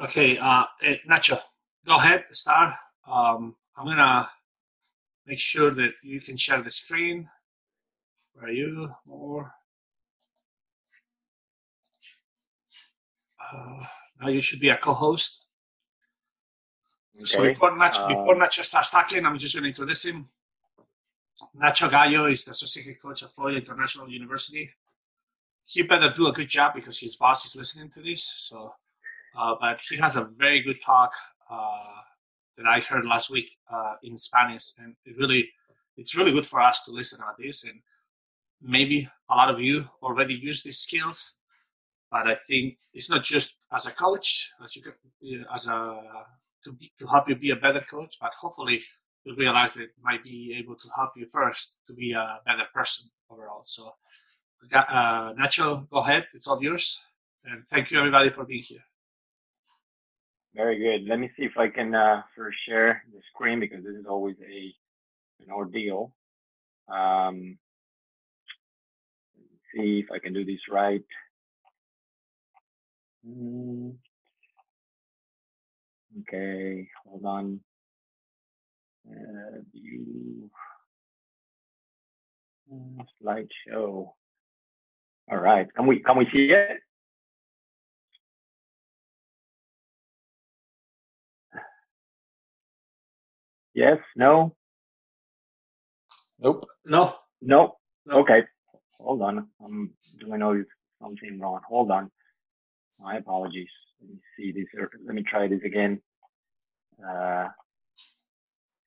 Okay, uh, hey, Nacho, go ahead, start. Um, I'm gonna make sure that you can share the screen. Where are you? More. Uh, now you should be a co-host. Okay. So before Nacho, uh, before Nacho starts talking, I'm just going to introduce him. Nacho Gallo is the associate coach at Florida International University. He better do a good job because his boss is listening to this. So, uh, but he has a very good talk uh, that I heard last week uh, in Spanish, and it really, it's really good for us to listen at this. And maybe a lot of you already use these skills, but I think it's not just as a coach, as you can, as a to be, to help you be a better coach, but hopefully you'll realize that it might be able to help you first to be a better person overall. So, uh, Nacho, go ahead. It's all yours. And thank you, everybody, for being here. Very good. Let me see if I can uh, first share the screen because this is always a an ordeal. Um, see if I can do this right. Mm. Okay, hold on. Uh, view uh, slideshow. All right, can we can we see it? Yes, no? Nope. No. Nope. No. Okay. Hold on. I'm doing something wrong. Hold on. My apologies. Let me see this. Let me try this again. Uh,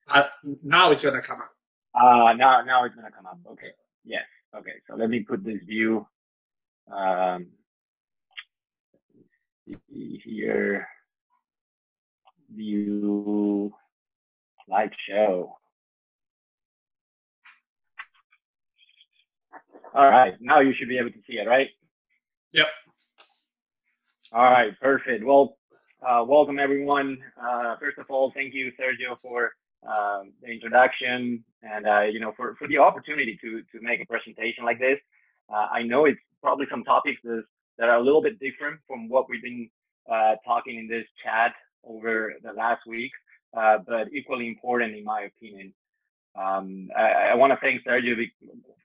uh, now it's gonna come up. Uh, now now it's gonna come up. Okay. Yes. Okay. So let me put this view. Um, here. View slideshow. All right, now you should be able to see it, right? Yep. All right, perfect. Well, uh, welcome everyone. Uh, first of all, thank you, Sergio, for um, the introduction and uh, you know for, for the opportunity to to make a presentation like this. Uh, I know it's probably some topics that, that are a little bit different from what we've been uh, talking in this chat over the last week. Uh, but equally important in my opinion. Um, I, I want to thank Sergio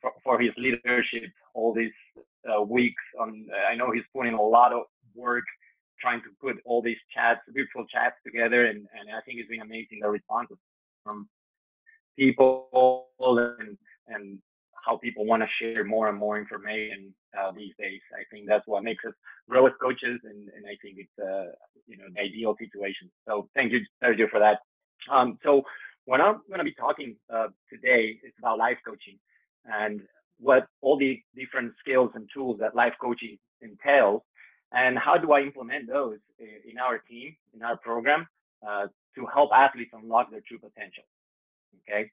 for, for, his leadership all these uh, weeks. On, I know he's putting a lot of work trying to put all these chats, virtual chats together, and, and I think it's been amazing the responses from people and and how people want to share more and more information uh, these days. I think that's what makes us grow as coaches, and, and I think it's uh, you know the ideal situation. So thank you, Sergio, for that. Um, so what I'm going to be talking uh, today is about life coaching and what all the different skills and tools that life coaching entails, and how do I implement those in our team, in our program, uh, to help athletes unlock their true potential. Okay.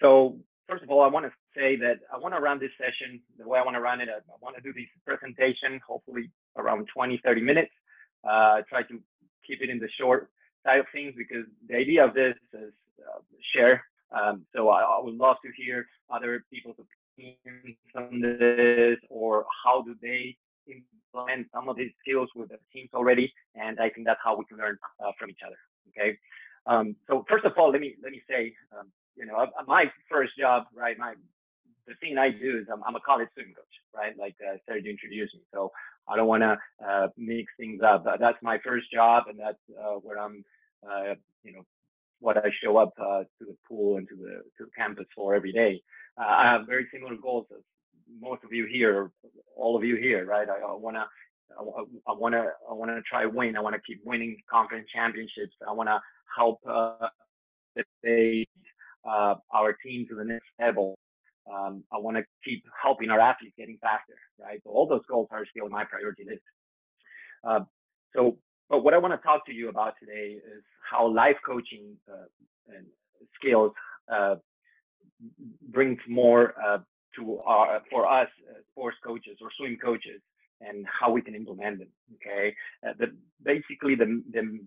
So first of all, I want to say that I want to run this session the way I want to run it. I, want to do this presentation, hopefully around 20, 30 minutes. Uh, try to keep it in the short side of things because the idea of this is uh, share. Um, so I, I, would love to hear other people's opinions on this or how do they implement some of these skills with the teams already. And I think that's how we can learn uh, from each other. Okay. Um, so first of all, let me let me say, um, you know, my first job, right? My the thing I do is I'm, I'm a college swim coach, right? Like uh, Sergio introduced me. So I don't want to uh, mix things up. That's my first job, and that's uh, where I'm, uh, you know, what I show up uh, to the pool and to the to the campus for every day. Uh, I have very similar goals as most of you here, all of you here, right? I, I want to. I want to. I want to try win. I want to keep winning conference championships. I want to help uh, take uh, our team to the next level. Um, I want to keep helping our athletes getting faster, right? So all those goals are still my priority list. Uh, so, but what I want to talk to you about today is how life coaching uh, and skills uh, brings more uh, to our, for us sports coaches or swim coaches and how we can implement them. Okay, uh, the, basically the, the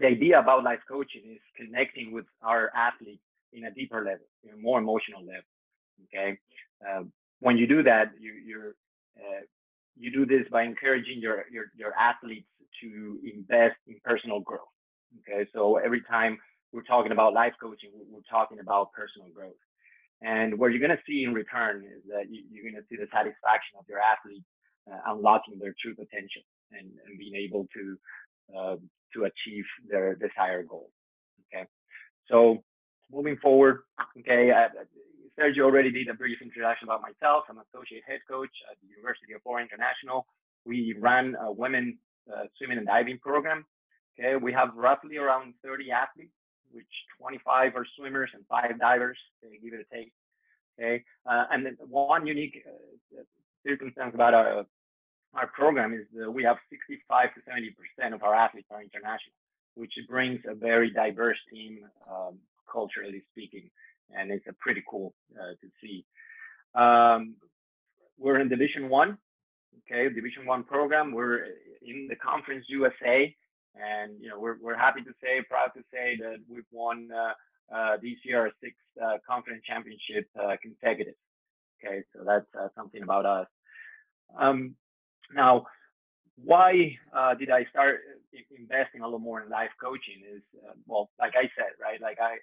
the idea about life coaching is connecting with our athletes in a deeper level, in a more emotional level. Okay. Uh, when you do that, you, you're, uh, you do this by encouraging your, your, your athletes to invest in personal growth. Okay, so every time we're talking about life coaching, we're talking about personal growth. And what you're going to see in return is that you, are going to see the satisfaction of your athletes uh, unlocking their true potential and, and being able to uh, to achieve their desired goals. Okay, so moving forward, okay, uh, Sergio already did a brief introduction about myself. I'm associate head coach at the University of Florida International. We run a women uh, swimming and diving program. Okay, we have roughly around 30 athletes, which 25 are swimmers and five divers. Give it a take. Okay, uh, and then one unique uh, circumstance about our our program is that we have 65 to 70 percent of our athletes are international, which brings a very diverse team, um, culturally speaking and it's a pretty cool uh, to see. Um, we're in Division One, okay, Division One program. We're in the Conference USA, and you know we're we're happy to say, proud to say that we've won uh, uh, this year our sixth uh, conference championship uh, consecutive. Okay, so that's something about us. Um, now, why uh, did I start investing a little more in life coaching? Is uh, well, like I said, right? Like I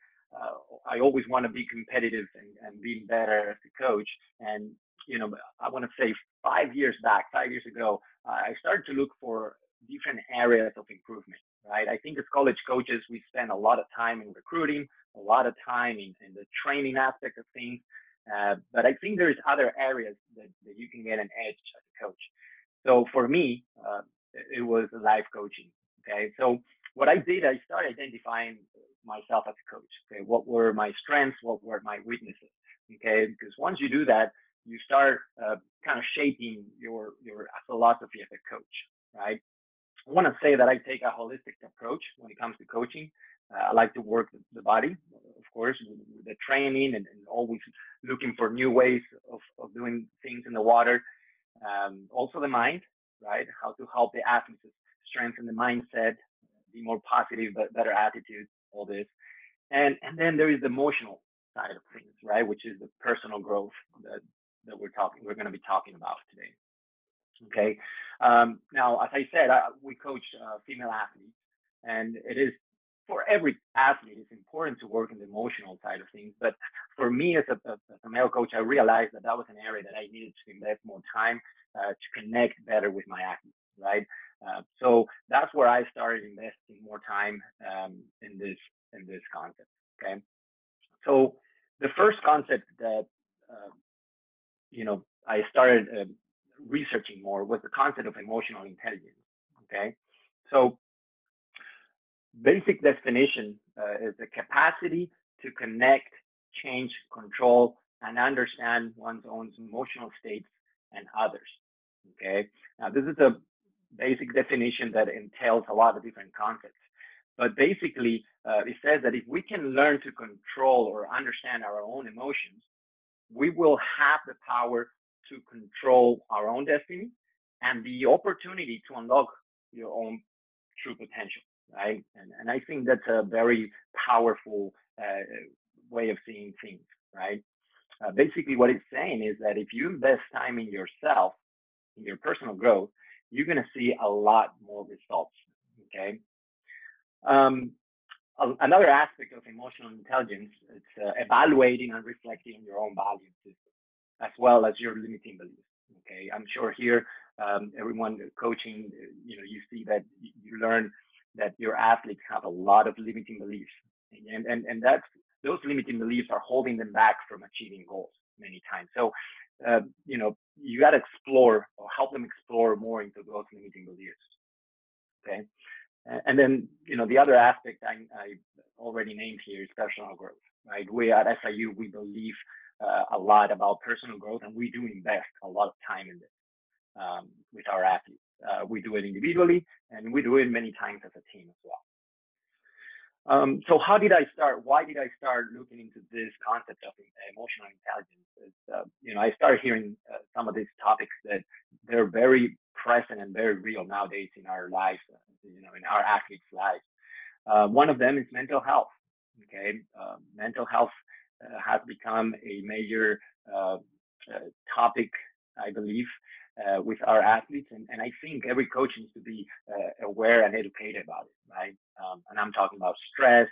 I always want to be competitive and, and being better as a coach. And, you know, I want to say five years back, five years ago, uh, I started to look for different areas of improvement, right? I think as college coaches, we spend a lot of time in recruiting, a lot of time in, in the training aspect of things. Uh, but I think there's other areas that, that you can get an edge as a coach. So for me, uh, it was life coaching. Okay. So what I did, I started identifying myself as a coach. Okay, what were my strengths? What were my weaknesses? Okay, because once you do that, you start uh, kind of shaping your your philosophy as a coach, right? I want to say that I take a holistic approach when it comes to coaching. Uh, I like to work the body, of course, the training and, and, always looking for new ways of, of doing things in the water. Um, also the mind, right? How to help the athletes strengthen the mindset, be more positive, but better attitude, all this. And and then there is the emotional side of things, right? Which is the personal growth that that we're talking we're going to be talking about today. Okay. Um, now, as I said, I, we coach uh, female athletes, and it is for every athlete, it's important to work in the emotional side of things. But for me, as a, as a male coach, I realized that that was an area that I needed to invest more time uh, to connect better with my athletes, right? Uh, so that's where I started investing more time um, in this in this concept. Okay, so the first concept that uh, you know I started uh, researching more was the concept of emotional intelligence. Okay, so basic definition uh, is the capacity to connect, change, control, and understand one's own emotional states and others. Okay, now this is a basic definition that entails a lot of different concepts. But basically, uh, it says that if we can learn to control or understand our own emotions, we will have the power to control our own destiny and the opportunity to unlock your own true potential, right? And, and I think that's a very powerful uh, way of seeing things, right? Uh, basically, what it's saying is that if you invest time in yourself, in your personal growth, you're going to see a lot more results. Okay. Um, another aspect of emotional intelligence is uh, evaluating and reflecting your own value system, as well as your limiting beliefs. Okay, I'm sure here um, everyone coaching, you know, you see that you learn that your athletes have a lot of limiting beliefs, and and and that's those limiting beliefs are holding them back from achieving goals many times. So uh, you know, you got to explore or help them explore more into those limiting beliefs. Okay. And then, you know, the other aspect I, I already named here is personal growth, right? We at FIU, we believe uh, a lot about personal growth and we do invest a lot of time in this um, with our athletes. Uh, we do it individually and we do it many times as a team as well. Um, so how did I start? Why did I start looking into this concept of emotional intelligence? Uh, you know, I started hearing uh, some of these topics that they're very present and very real nowadays in our lives, uh, you know, in our athletes' lives. Uh, one of them is mental health. Okay, uh, mental health uh, has become a major topic, I believe, uh, with our athletes. And, and I think every coach needs to be uh, aware and educated about it, right? Um, and I'm talking about stress,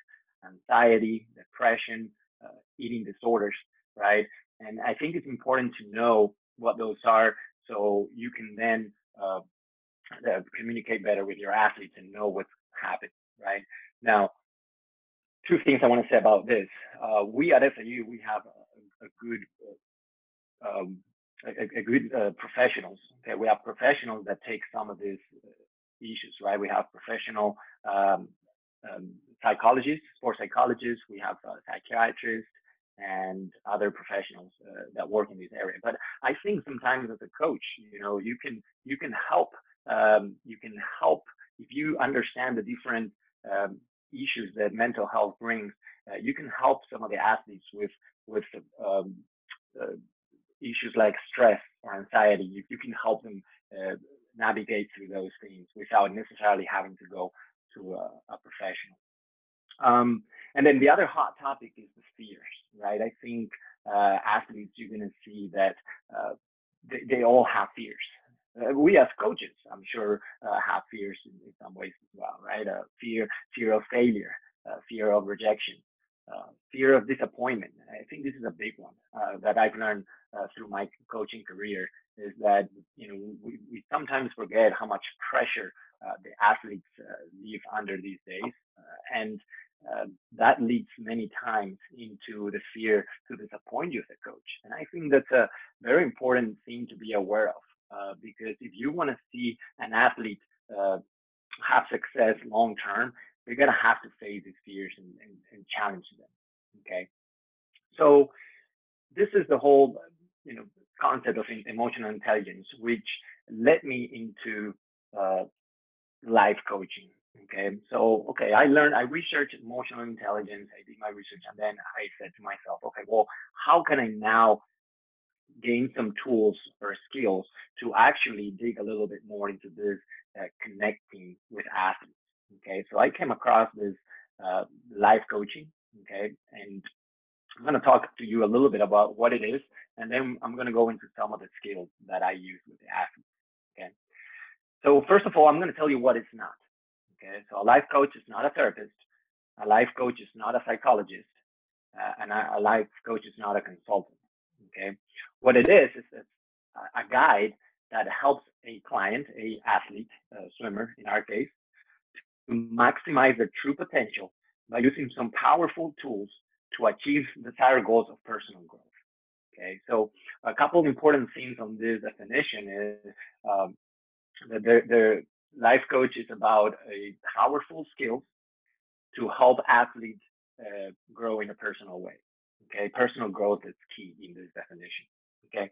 anxiety, depression, uh, eating disorders, right? And I think it's important to know what those are so you can then uh, uh, communicate better with your athletes and know what's happening, right? Now, two things I want to say about this. Uh, we at FIU, we have a, a good, um, a, a, good uh, professionals. Okay, we have professionals that take some of these uh, issues, right? We have professional um, um, psychologists, sports psychologists. We have psychiatrists and other professionals uh, that work in this area. But I think sometimes as a coach, you know, you can you can help. Um, you can help if you understand the different um, issues that mental health brings. Uh, you can help some of the athletes with with um, uh, issues like stress or anxiety. You, you can help them uh, navigate through those things without necessarily having to go to a, a professional. Um, and then the other hot topic is the fears, right? I think uh, athletes, you're going to see that uh, they, they, all have fears. Uh, we as coaches, I'm sure, uh, have fears in, in, some ways as well, right? Uh, fear, fear of failure, uh, fear of rejection, fear of disappointment. I think this is a big one that I've learned through my coaching career. Is that you know we, we sometimes forget how much pressure the athletes live under these days, and uh, that leads many times into the fear to disappoint you as a coach. And I think that's a very important thing to be aware of uh, because if you want to see an athlete uh, have success long term, you're going to have to face these fears and, and, and, challenge them. Okay. So this is the whole, you know, concept of emotional intelligence, which led me into uh, life coaching Okay, so okay, I learned, I researched emotional intelligence, I did my research, and then I said to myself, okay, well, how can I now gain some tools or skills to actually dig a little bit more into this uh, connecting with athletes? Okay, so I came across this uh, life coaching. Okay, and I'm going to talk to you a little bit about what it is, and then I'm going to go into some of the skills that I use with the athletes. Okay, so first of all, I'm going to tell you what it's not. Okay, so a life coach is not a therapist. A life coach is not a psychologist, uh, and a, a, life coach is not a consultant. Okay, what it is is a, a guide that helps a client, a athlete, a swimmer in our case, maximize their true potential by using some powerful tools to achieve desired goals of personal growth. Okay, so a couple of important things on this definition is um, that there, life coach is about a powerful skill to help athletes uh, grow in a personal way. Okay, personal growth is key in this definition. Okay,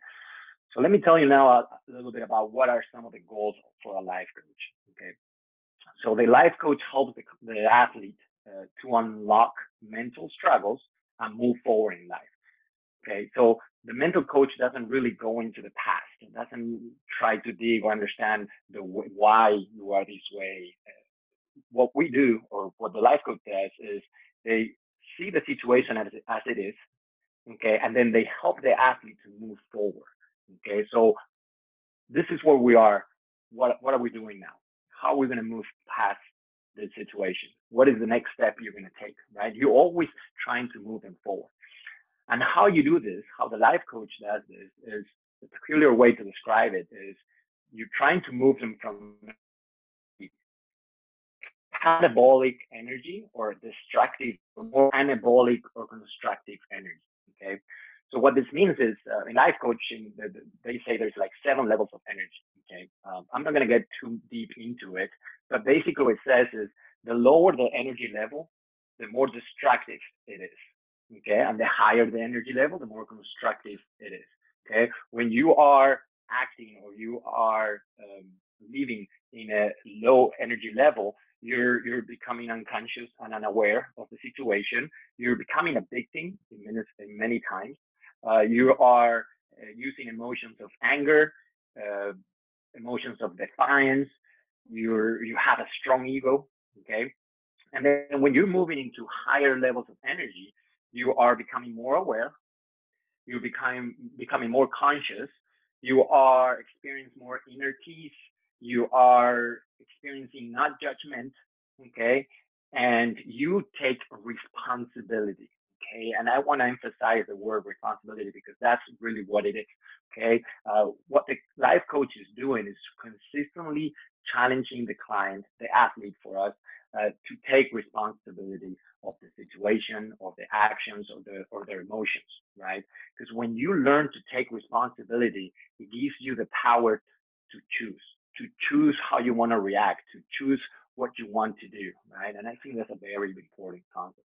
so let me tell you now a little bit about what are some of the goals for a life coach. So the life coach helps the, the athlete uh, to unlock mental struggles and move forward in life. Okay, so the mental coach doesn't really go into the past and doesn't try to dig or understand the why you are this way. What we do, or what the life coach does, is they see the situation as, as it is, okay, and then they help the athlete to move forward. Okay, so this is where we are. What what are we doing now? How are we going to move past the situation? What is the next step you're going to take? Right? You're always trying to move them forward. And how you do this, how the life coach does this, is the peculiar way to describe it is you're trying to move them from catabolic energy or destructive, or more anabolic or constructive energy. Okay. So what this means is uh, in life coaching, they say there's like seven levels of energy. Okay. Um, I'm not going to get too deep into it, but basically what it says is the lower the energy level, the more destructive it is okay and the higher the energy level the more constructive it is okay when you are acting or you are um, living in a low energy level you're you're becoming unconscious and unaware of the situation you're becoming a victim in many, in many times uh, you are uh, using emotions of anger uh, emotions of defiance you're you have a strong ego okay and then when you're moving into higher levels of energy you are becoming more aware, you become becoming more conscious, you are experiencing more inner peace, you are experiencing not judgment, okay, and you take responsibility. Okay, and I want to emphasize the word responsibility because that's really what it is. Okay, uh, what the life coach is doing is consistently challenging the client, the athlete for us, uh, to take responsibility of the situation, of the actions, or the or their emotions, right? Because when you learn to take responsibility, it gives you the power to choose, to choose how you want to react, to choose what you want to do, right? And I think that's a very important concept.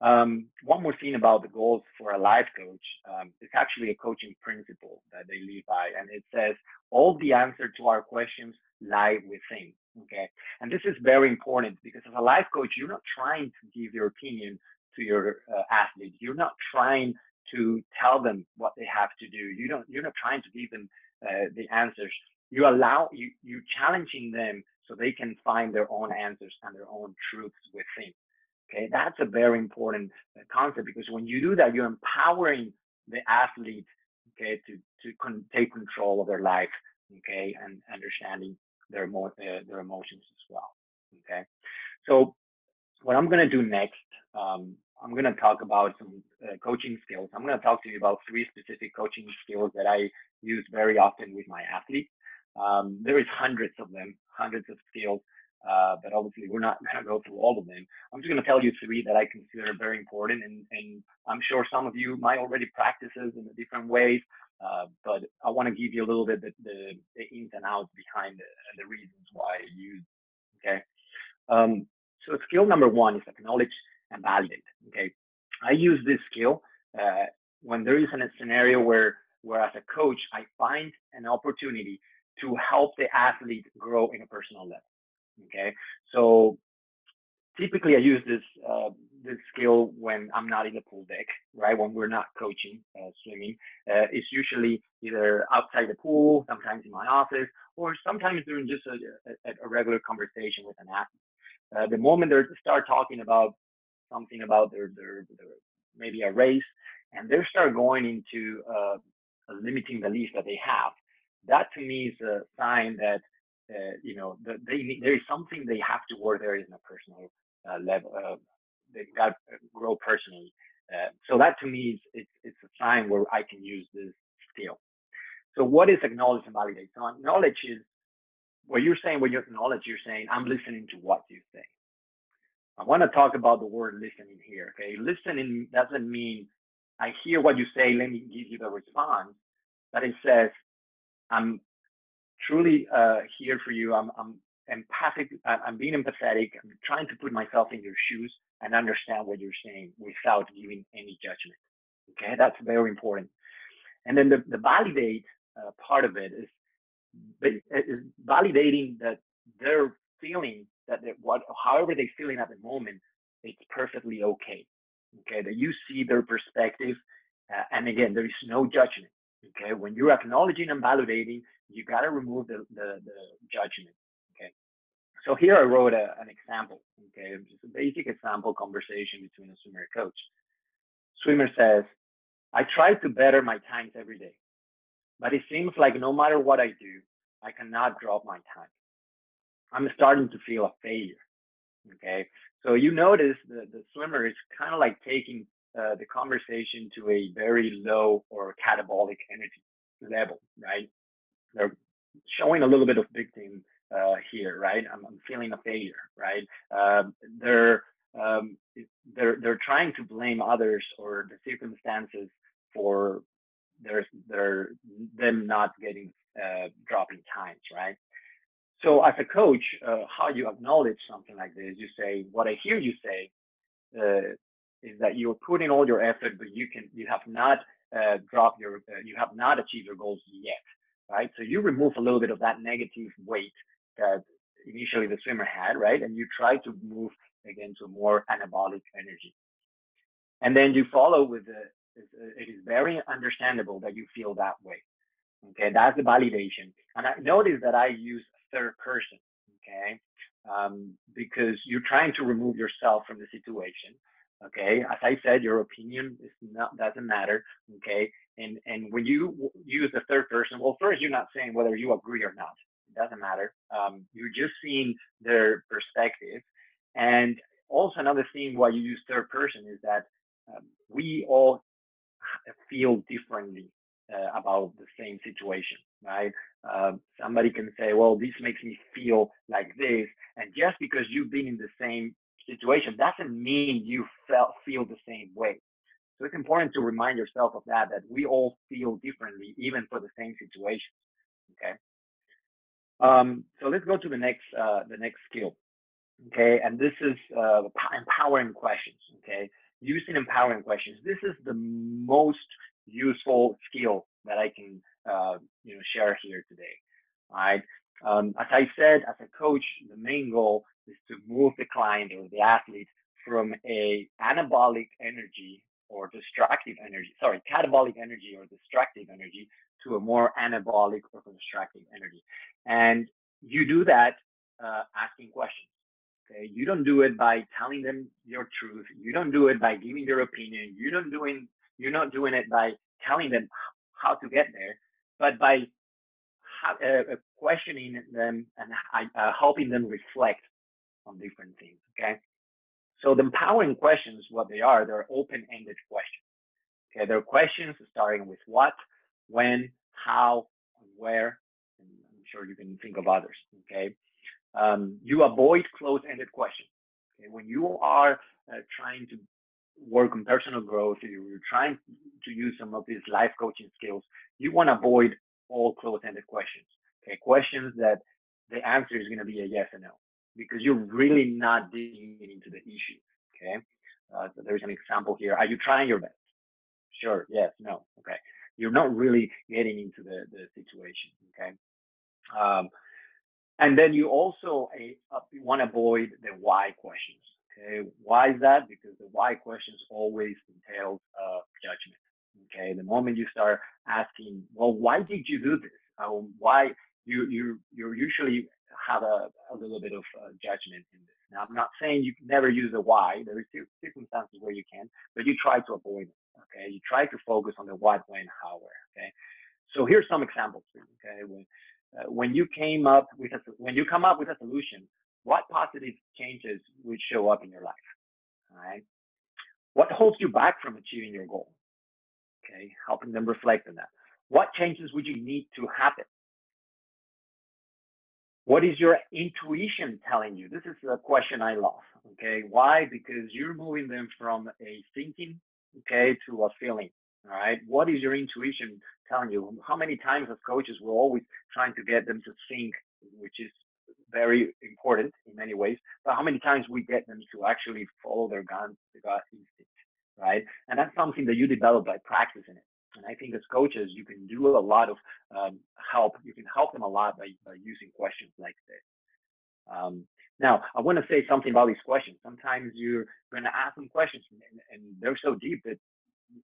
Um, one more thing about the goals for a life coach. Um, it's actually a coaching principle that they live by, and it says all the answer to our questions lie within. Okay, and this is very important because as a life coach, you're not trying to give your opinion to your uh, athletes. You're not trying to tell them what they have to do. You don't. You're not trying to give them uh, the answers. You allow you you challenging them so they can find their own answers and their own truths within. Okay, that's a very important uh, concept because when you do that, you're empowering the athlete, okay, to to con- take control of their life, okay, and understanding their emo- uh, their emotions as well. Okay, so what I'm gonna do next, um, I'm gonna talk about some uh, coaching skills. I'm gonna talk to you about three specific coaching skills that I use very often with my athletes. Um, there is hundreds of them, hundreds of skills. Uh, but obviously we're not going to go through all of them. I'm just going to tell you three that I consider very important, and, and I'm sure some of you might already practice this in different ways, uh, but I want to give you a little bit the, the, the ins and outs behind the, the reasons why I use. Okay, um, so skill number one is acknowledge and validate. Okay, I use this skill uh, when there is a scenario where, where as a coach I find an opportunity to help the athlete grow in a personal level. Okay, so typically I use this uh, this skill when I'm not in the pool deck, right? When we're not coaching uh, swimming, uh, it's usually either outside the pool, sometimes in my office, or sometimes during just a, a, a regular conversation with an athlete. Uh, the moment they start talking about something about their, their, their maybe a race, and they start going into uh, limiting belief that they have, that to me is a sign that uh, you know, the, they there is something they have to work there in a personal uh, level. Uh, they got to grow personally. Uh, so that to me is it's it's a sign where I can use this skill. So what is acknowledge and validate? So acknowledge is what you're saying. When you acknowledge, you're saying I'm listening to what you say. I want to talk about the word listening here. Okay, listening doesn't mean I hear what you say. Let me give you the response. But it says I'm truly uh, here for you. I'm, I'm empathic. I'm being empathetic. I'm trying to put myself in your shoes and understand what you're saying without giving any judgment. Okay, that's very important. And then the, the validate uh, part of it is, is validating that they're feeling that what, however they're feeling at the moment, it's perfectly okay. Okay, that you see their perspective, uh, and again, there is no judgment. Okay, when you're acknowledging and validating, you got to remove the, the, the, judgment. Okay. So here I wrote a, an example. Okay. Just a basic example conversation between a swimmer and coach. Swimmer says, I try to better my times every day, but it seems like no matter what I do, I cannot drop my time. I'm starting to feel a failure. Okay. So you notice the, the swimmer is kind of like taking the conversation to a very low or catabolic energy level, right? they're showing a little bit of victim uh, here, right? I'm, I'm, feeling a failure, right? Uh, they're um, they're they're trying to blame others or the circumstances for their their them not getting uh, dropping times, right? So as a coach, uh, how you acknowledge something like this, you say, what I hear you say uh, is that you're putting all your effort, but you can you have not uh, dropped your you have not achieved your goals yet right? So you remove a little bit of that negative weight that initially the swimmer had, right? And you try to move again to more anabolic energy. And then you follow with the, it is very understandable that you feel that way. Okay, that's the validation. And I notice that I use third person, okay, um, because you're trying to remove yourself from the situation. Okay, as I said, your opinion is not doesn't matter. Okay, and and when you use the third person, well, first you're not saying whether you agree or not. It doesn't matter. Um, you're just seeing their perspective, and also another thing why you use third person is that um, we all feel differently uh, about the same situation, right? Uh, somebody can say, well, this makes me feel like this. And just because you've been in the same situation doesn't mean you felt, feel the same way. So it's important to remind yourself of that, that we all feel differently, even for the same situation. Okay. Um, so let's go to the next, uh, the next skill. Okay. And this is, uh, empowering questions. Okay. Using empowering questions. This is the most useful skill that I can, uh, you know, share here today. All right. Um, as I said, as a coach, the main goal is to move the client or the athlete from a anabolic energy or destructive energy, sorry, catabolic energy or destructive energy to a more anabolic or constructive energy. And you do that uh, asking questions. Okay, you don't do it by telling them your truth. You don't do it by giving your opinion. You don't doing you're not doing it by telling them how to get there, but by uh, questioning them and uh, helping them reflect on different things. Okay. So the empowering questions, what they are, they're open-ended questions. Okay. They're questions starting with what, when, how, where, and I'm sure you can think of others. Okay. Um, you avoid closed-ended questions. Okay. When you are uh, trying to work on personal growth, you're trying to use some of these life coaching skills, you want to avoid all closed-ended questions. Okay, questions that the answer is going to be a yes or no, because you're really not digging into the issue. Okay, uh, so there's an example here. Are you trying your best? Sure. Yes. No. Okay. You're not really getting into the the situation. Okay. Um, and then you also uh, want to avoid the why questions. Okay, why is that? Because the why questions always entails uh, judgment. Okay, the moment you start asking, well, why did you do this? Uh, why you you you usually have a, a little bit of uh, judgment in this. Now, I'm not saying you never use a why. There are circumstances where you can, but you try to avoid it. Okay, you try to focus on the what, when, how, where. Okay, so here's some examples. Okay, when uh, when you came up with a when you come up with a solution, what positive changes would show up in your life? All right. What holds you back from achieving your goal? Okay, helping them reflect on that. What changes would you need to happen? What is your intuition telling you? This is a question I love. Okay, why? Because you're moving them from a thinking, okay, to a feeling. All right. What is your intuition telling you? How many times as coaches we're always trying to get them to think, which is very important in many ways. But how many times we get them to actually follow their gut, instinct, right? And that's something that you develop by practicing it. And I think as coaches, you can do a lot of um, help. You can help them a lot by, by using questions like this. Um, now, I want to say something about these questions. Sometimes you're going to ask them questions, and, and, they're so deep that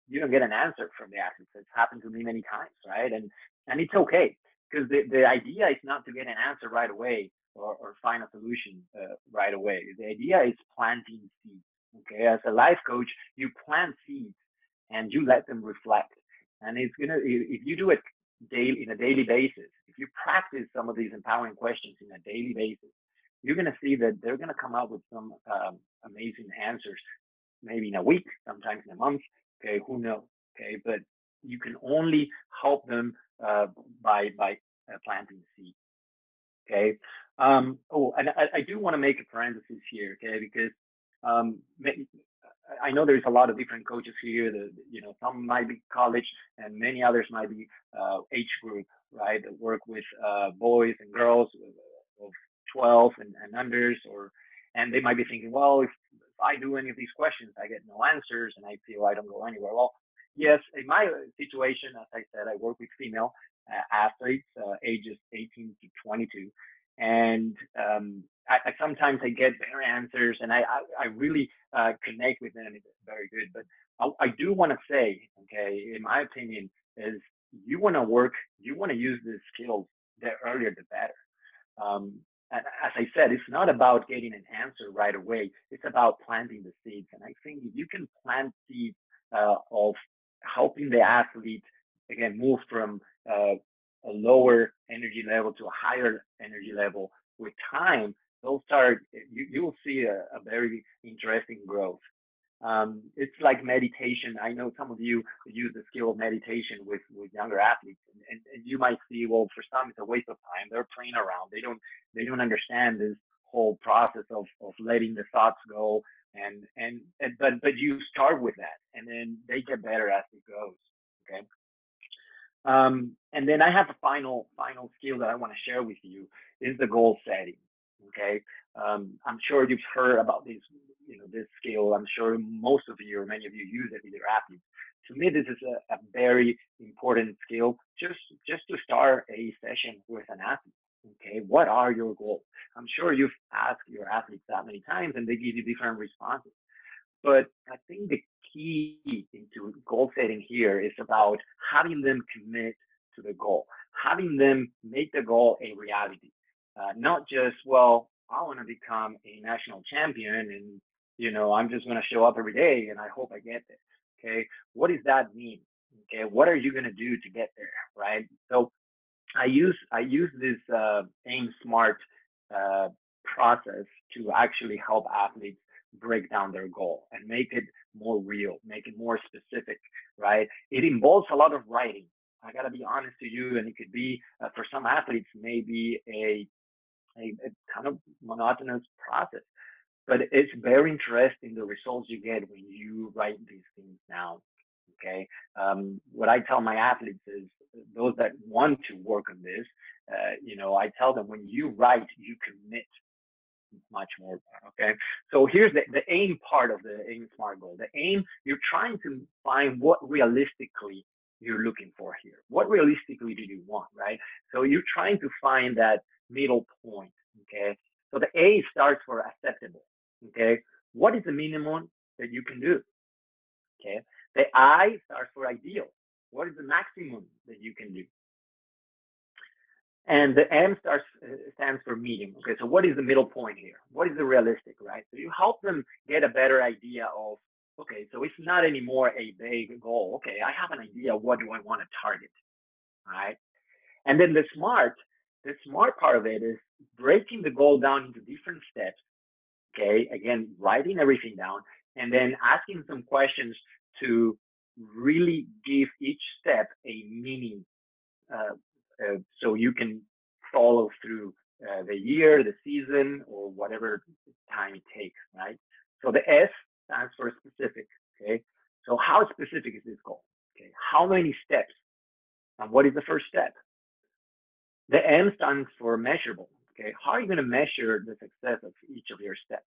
you don't get an answer from the athletes. It's happened to me many times, right? And and it's okay because the, the idea is not to get an answer right away or, or find a solution uh, right away. The idea is planting seeds. Okay, as a life coach, you plant seeds and you let them reflect. And it's gonna if you do it daily in a daily basis, if you practice some of these empowering questions in a daily basis, you're gonna see that they're gonna come out with some um, amazing answers. Maybe in a week, sometimes in a month. Okay, who knows? Okay, but you can only help them uh, by by uh, planting seed. Okay. Um, oh, and I, I do want to make a parenthesis here, okay, because um, I know there's a lot of different coaches here. That you know, some might be college, and many others might be uh, age group, right? That work with uh, boys and girls of 12 and, and unders, or and they might be thinking, well, if, if I do any of these questions, I get no answers, and I feel I don't go anywhere. Well, yes, in my situation, as I said, I work with female uh, athletes, uh, ages 18 to 22, and um, I, I, sometimes I get their answers, and I I, I really uh, connect with them. It's very good, but I, I do want to say, okay, in my opinion, is you want to work, you want to use the skills the earlier the better. Um, as I said, it's not about getting an answer right away. It's about planting the seeds. And I think if you can plant seeds uh, of helping the athlete again move from uh, a lower energy level to a higher energy level with time, they'll start. You you will see a, a very interesting growth. Um, it's like meditation. I know some of you use the skill of meditation with, with younger athletes, and, and, you might see, well, for some it's a waste of time. They're playing around. They don't they don't understand this whole process of, of letting the thoughts go. And, and and but but you start with that, and then they get better as it goes. Okay. Um, and then I have a final final skill that I want to share with you is the goal setting. Okay. Um, I'm sure you've heard about these you know this skill. I'm sure most of you or many of you use it with your athletes. To me, this is a, a very important skill just just to start a session with an athlete. Okay, what are your goals? I'm sure you've asked your athletes that many times and they give you different responses. But I think the key into goal setting here is about having them commit to the goal, having them make the goal a reality. Uh, not just, well, I want to become a national champion and you know, I'm just going to show up every day and I hope I get there. Okay. What does that mean? Okay. What are you going to do to get there? Right. So I use, I use this, uh, aim smart, uh, process to actually help athletes break down their goal and make it more real, make it more specific, right? It involves a lot of writing. I got to be honest to you, and it could be uh, for some athletes maybe a, a, a kind of monotonous process but it's very interesting the results you get when you write these things down. Okay. Um, what I tell my athletes is those that want to work on this, uh, you know, I tell them when you write, you commit much more. Okay. So here's the, the aim part of the aim smart goal. The aim, you're trying to find what realistically you're looking for here. What realistically do you want, right? So you're trying to find that middle point. Okay. So the A starts for acceptable. Okay. What is the minimum that you can do? Okay. The I starts for ideal. What is the maximum that you can do? And the M starts uh, stands for medium. Okay, so what is the middle point here? What is the realistic, right? So you help them get a better idea of, okay, so it's not anymore a vague goal. Okay, I have an idea. What do I want to target? All right. And then the smart, the smart part of it is breaking the goal down into different steps Okay, again, writing everything down and then asking some questions to really give each step a meaning uh, uh, so you can follow through uh, the year, the season, or whatever time it takes, right? So the S stands for specific, okay? So how specific is this goal? Okay, how many steps? And what is the first step? The M stands for measurable. Okay, how are you going to measure the success of each of your steps?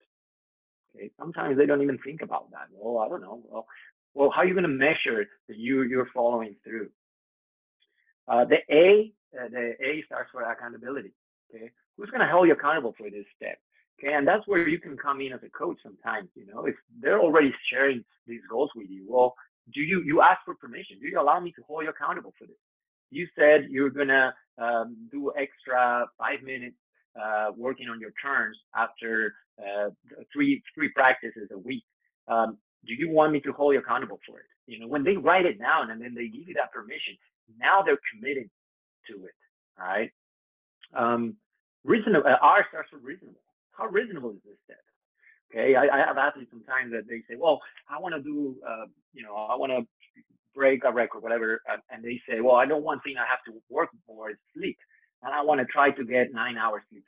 Okay, sometimes they don't even think about that. Well, I don't know. Well, well, how are you going to measure that you you're following through? Uh, the A, uh, the A starts for accountability. Okay, who's going to hold you accountable for this step? Okay, and that's where you can come in as a coach sometimes. You know, if they're already sharing these goals with you, well, do you you ask for permission? Do you allow me to hold you accountable for this? You said you're gonna um, do extra five minutes uh, working on your turns after uh, three three practices a week. Um, do you want me to hold you accountable for it? You know, when they write it down and then they give you that permission, now they're committed to it. right? Um, reasonable. Uh, R starts with reasonable. How reasonable is this step? Okay, I, I have athletes sometimes that they say, "Well, I want to do, uh, you know, I want to break a record, whatever," and they say, "Well, I know one thing I have to work more is sleep." and I want to try to get nine hours sleep.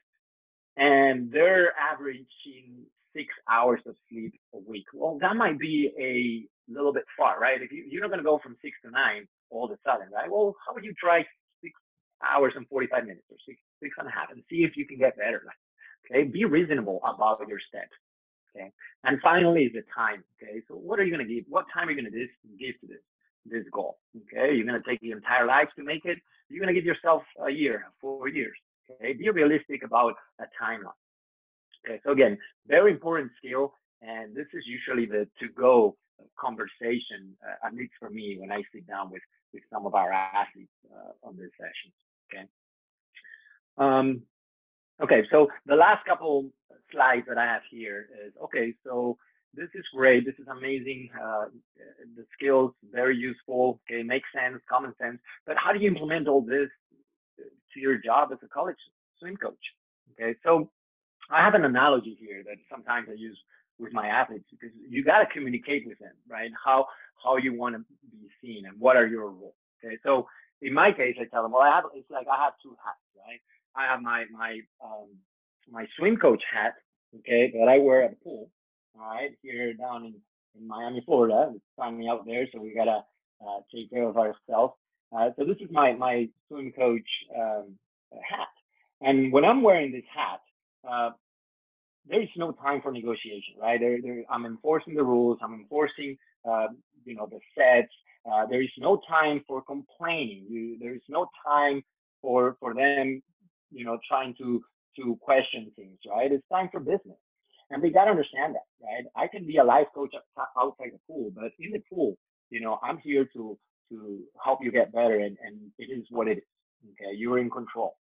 And they're averaging six hours of sleep a week. Well, that might be a little bit far, right? If you, you're not going to go from six to nine all of a sudden, right? Well, how would you try six hours and 45 minutes or six, six and a half and see if you can get better? Okay. Be reasonable about your steps. Okay. And finally is the time. Okay. So what are you going to give? What time are you going to give to this? This goal. Okay, you're to take your entire life to make it. You're to give yourself a year, four years. Okay, be realistic about a timeline. Okay, so again, very important skill, and this is usually the to-go conversation, uh, at least for me, when I sit down with with some of our athletes uh, on this session. Okay. Um, Okay, so the last couple slides that I have here is okay. So this is great. This is amazing. Uh, the skills very useful. Okay, makes sense, common sense. But how do you implement all this to your job as a college swim coach? Okay, so I have an analogy here that sometimes I use with my athletes because you got to communicate with them, right? How how you want to be seen and what are your roles. Okay, so in my case, I tell them, well, I have it's like I have two hats, right? I have my my um, my swim coach hat, okay, that I wear at the pool, all right, here down in, in Miami, Florida. It's sunny out there, so we gotta uh, take care of ourselves. Uh, so this is my my swim coach um, hat, and when I'm wearing this hat, uh, there is no time for negotiation, right? There, there, I'm enforcing the rules. I'm enforcing, uh, you know, the sets. Uh, there is no time for complaining. You, there is no time for for them, you know, trying to to question things, right? It's time for business. And they got to understand that, right? I can be a life coach outside the pool, but in the pool, you know, I'm here to to help you get better, and, and it is what it is. Okay, you're in control.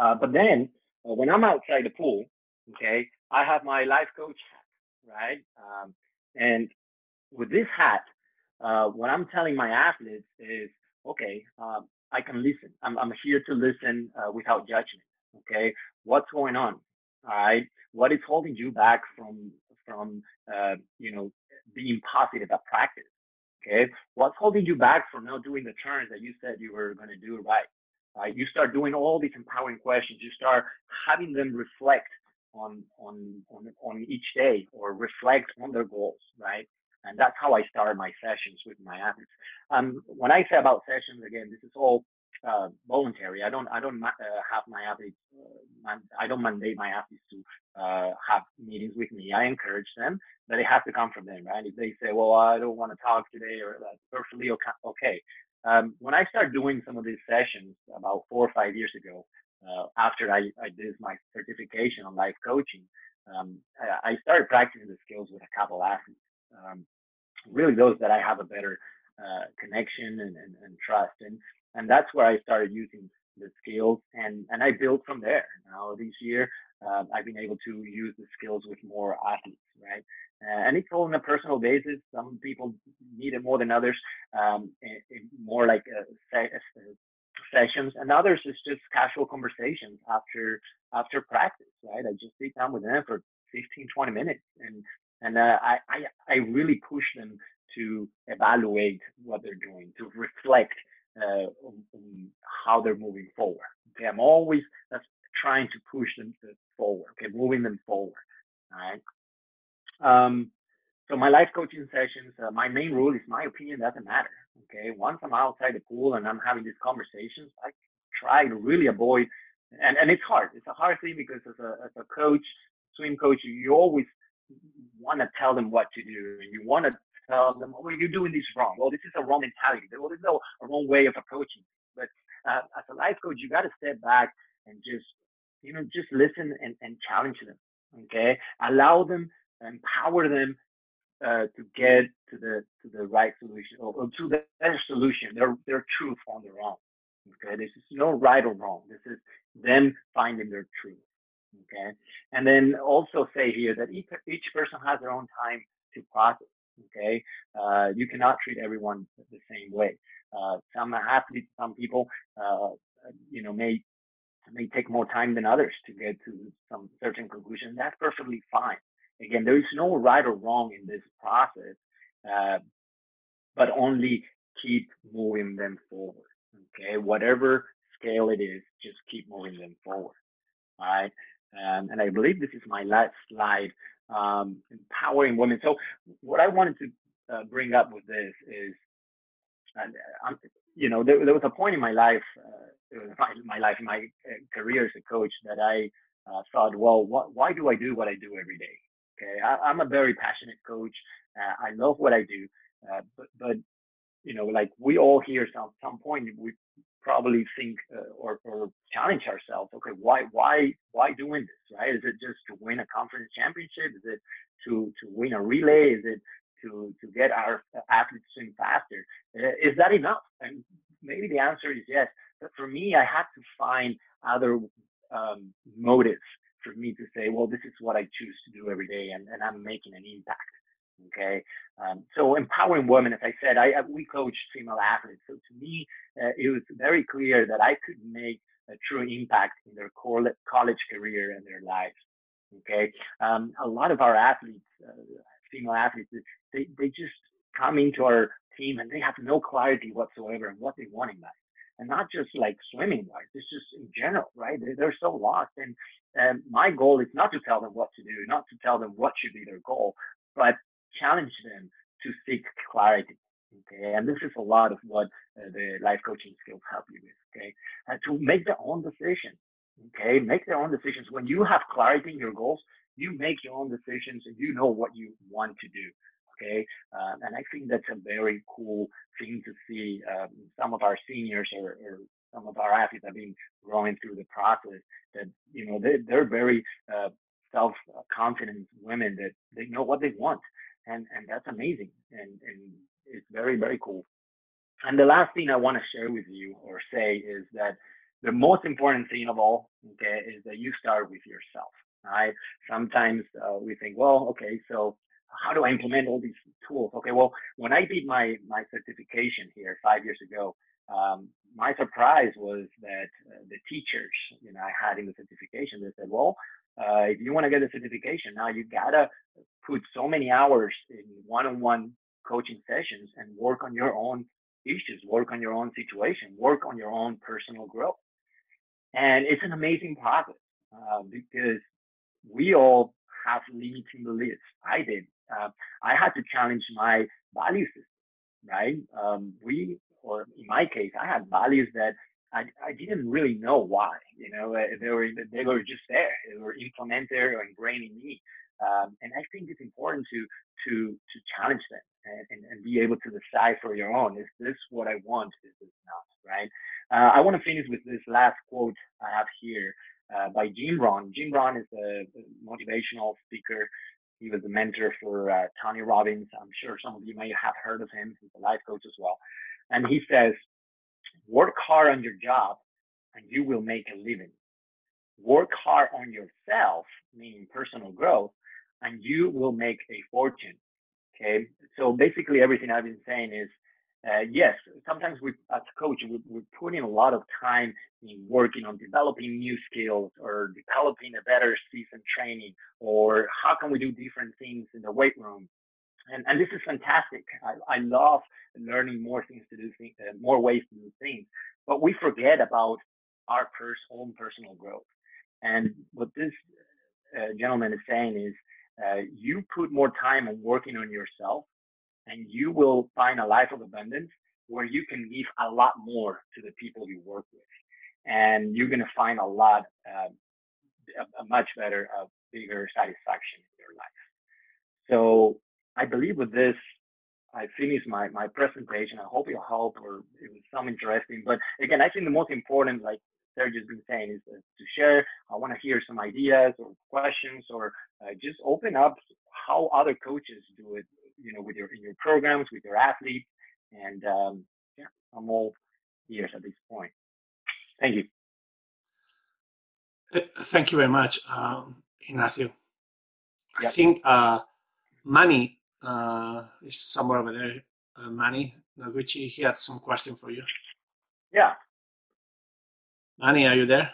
Uh, but then uh, when I'm outside the pool, okay, I have my life coach hat, right? Um, and with this hat, uh, what I'm telling my athletes is, okay, um, I can listen. I'm, I'm here to listen uh, without judgment. Okay, what's going on? Right, what is holding you back from from uh, you know being positive at practice? Okay, what's holding you back from not doing the turns that you said you were going to do right? Right, you start doing all these empowering questions. You start having them reflect on on on on each day or reflect on their goals, right? And that's how I start my sessions with my athletes. Um, when I say about sessions, again, this is all uh, voluntary. I don't I don't uh, have my athletes. Uh, I don't mandate my athletes to uh, have meetings with me. I encourage them, but it has to come from them, right? If they say, "Well, I don't want to talk today," or that's perfectly okay. Um, when I started doing some of these sessions about four or five years ago, uh, after I, I did my certification on life coaching, um, I, I, started practicing the skills with a couple athletes. Um, really, those that I have a better uh, connection and, and, and trust. And and that's where I started using the skills and and I built from there. Now this year uh, I've been able to use the skills with more athletes, right? Uh, and it's all on a personal basis. Some people need it more than others, um, more like a, a, sessions, and others is just casual conversations after after practice, right? I just sit down with them for 15, 20 minutes, and and uh, I, I I really push them to evaluate what they're doing, to reflect uh, how they're moving forward. Okay, I'm always trying to push them forward. Okay, moving them forward. All right. Um, so my life coaching sessions, uh, my main rule is my opinion doesn't matter. Okay, once I'm outside the pool and I'm having these conversations, I try to really avoid, and, and it's hard. It's a hard thing because as a, as a coach, swim coach, you always want to tell them what to do, and you want to tell them, "Oh, you're doing this wrong. Well, this is a wrong mentality. Well, there's no a wrong way of approaching." But uh, as a life coach, you got to step back and just, you know, just listen and, and challenge them. Okay, allow them, empower them uh, to get to the to the right solution or, or to the better solution, their their truth on their own. Okay, this is no right or wrong. This is them finding their truth. Okay, and then also say here that each each person has their own time to process. Okay, uh, you cannot treat everyone the same way. Uh, some athletes, some people, uh, you know, may may take more time than others to get to some certain conclusion. That's perfectly fine. Again, there is no right or wrong in this process, uh, but only keep moving them forward. Okay, whatever scale it is, just keep moving them forward. All right, um, and I believe this is my last slide, um, empowering women. So, what I wanted to uh, bring up with this is, uh, you know, there, there, was a point in my life, uh, my, my, life, my uh, career as a coach, that I uh, thought, well, why do I do what I do every day? Okay, I, am a very passionate coach. Uh, I love what I do, but but you know, like we all hear some some point we probably think uh, or, or challenge ourselves. Okay, why why why doing this? Right? Is it just to win a conference championship? Is it to to win a relay? Is it to to get our athletes to swim faster? Uh, is that enough? And maybe the answer is yes. But for me, I had to find other um, motive for me to say, well, this is what I choose to do every day, and, and I'm making an impact. Okay, um, so empowering women, as I said, I, I we coach female athletes. So to me, uh, it was very clear that I could make a true impact in their college career and their lives. Okay, um, a lot of our athletes, uh, female athletes, they they just come into our team and they have no clarity whatsoever on what they want in life and not just like swimming wise it's just in general right they're, they're so lost and and my goal is not to tell them what to do not to tell them what should be their goal but challenge them to seek clarity okay and this is a lot of what uh, the life coaching skills help you with okay and to make their own decisions okay make their own decisions when you have clarity in your goals you make your own decisions and you know what you want to do Okay, uh, and I think that's a very cool thing to see. Um, some of our seniors or, or, some of our athletes have been growing through the process. That you know they, they're very uh, self-confident women that they know what they want, and and that's amazing, and and it's very very cool. And the last thing I want to share with you or say is that the most important thing of all, okay, is that you start with yourself. Right? Sometimes uh, we think, well, okay, so how do I implement all these tools? Okay, well, when I did my my certification here five years ago, um, my surprise was that uh, the teachers, you know, I had in the certification, they said, well, uh, if you want to get a certification, now you gotta put so many hours in one-on-one coaching sessions and work on your own issues, work on your own situation, work on your own personal growth. And it's an amazing process uh, because we all have limiting beliefs. I did uh, I had to challenge my value system, right? Um, we, or in my case, I had values that I, I didn't really know why. You know, uh, they were they were just there. They were implemented or ingrained in me. Um, and I think it's important to to to challenge them and, and, and, be able to decide for your own. Is this what I want? Is this not? Right? Uh, I want to finish with this last quote I have here uh, by Jim Rohn. Jim Rohn is a motivational speaker he was a mentor for uh, Tony Robbins. I'm sure some of you may have heard of him. He's a life coach as well. And he says, work hard on your job and you will make a living. Work hard on yourself, meaning personal growth, and you will make a fortune. Okay. So basically everything I've been saying is uh, yes, sometimes we, as a coach, we, we put in a lot of time in working on developing new skills or developing a better season training, or how can we do different things in the weight room. And, and this is fantastic. I, I love learning more things to do, things, uh, more ways to do things, but we forget about our pers- own personal growth. And what this uh, gentleman is saying is, uh, you put more time on working on yourself and you will find a life of abundance where you can give a lot more to the people you work with. And you're going to find a lot, uh, a, a, much better, a bigger satisfaction in your life. So I believe with this, I finished my, my presentation. I hope it helped or it was some interesting. But again, I think the most important, like Sergio's been saying, is uh, to share. I want to hear some ideas or questions or uh, just open up how other coaches do it you know, with your in your programs, with your athletes, and um, yeah, I'm all ears at this point. Thank you. Uh, thank you very much, um, Ignacio. Yep. I think uh, Manny uh, is somewhere over there. Uh, Manny Noguchi, he had some question for you. Yeah. Manny, are you there?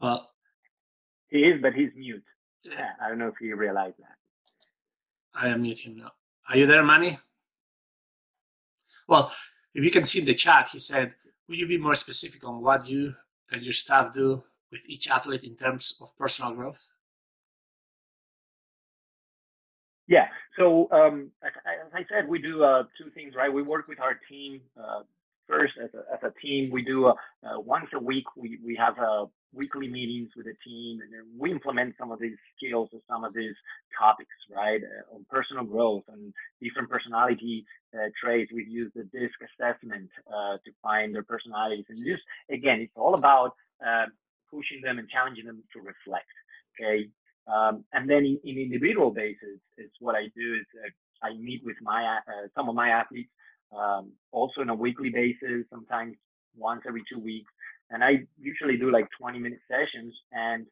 Well, he is, but he's mute. Yeah, I don't know if you realize that. I am mute him now. Are you there, Manny? Well, if you can see in the chat, he said, "Will you be more specific on what you and your staff do with each athlete in terms of personal growth?" Yeah. So um, as, I said, we do uh, two things, right? We work with our team uh, first as a, as a team. We do uh, once a week. We we have a weekly meetings with the team, and we implement some of these skills or some of these topics, right, uh, on personal growth and different personality uh, traits. We've used the DISC assessment uh, to find their personalities, and just again, it's all about uh, pushing them and challenging them to reflect. Okay, um, and then in, in, individual basis, is what I do is uh, I meet with my uh, some of my athletes um, also on a weekly basis, sometimes once every two weeks, and I usually do like 20 minute sessions, and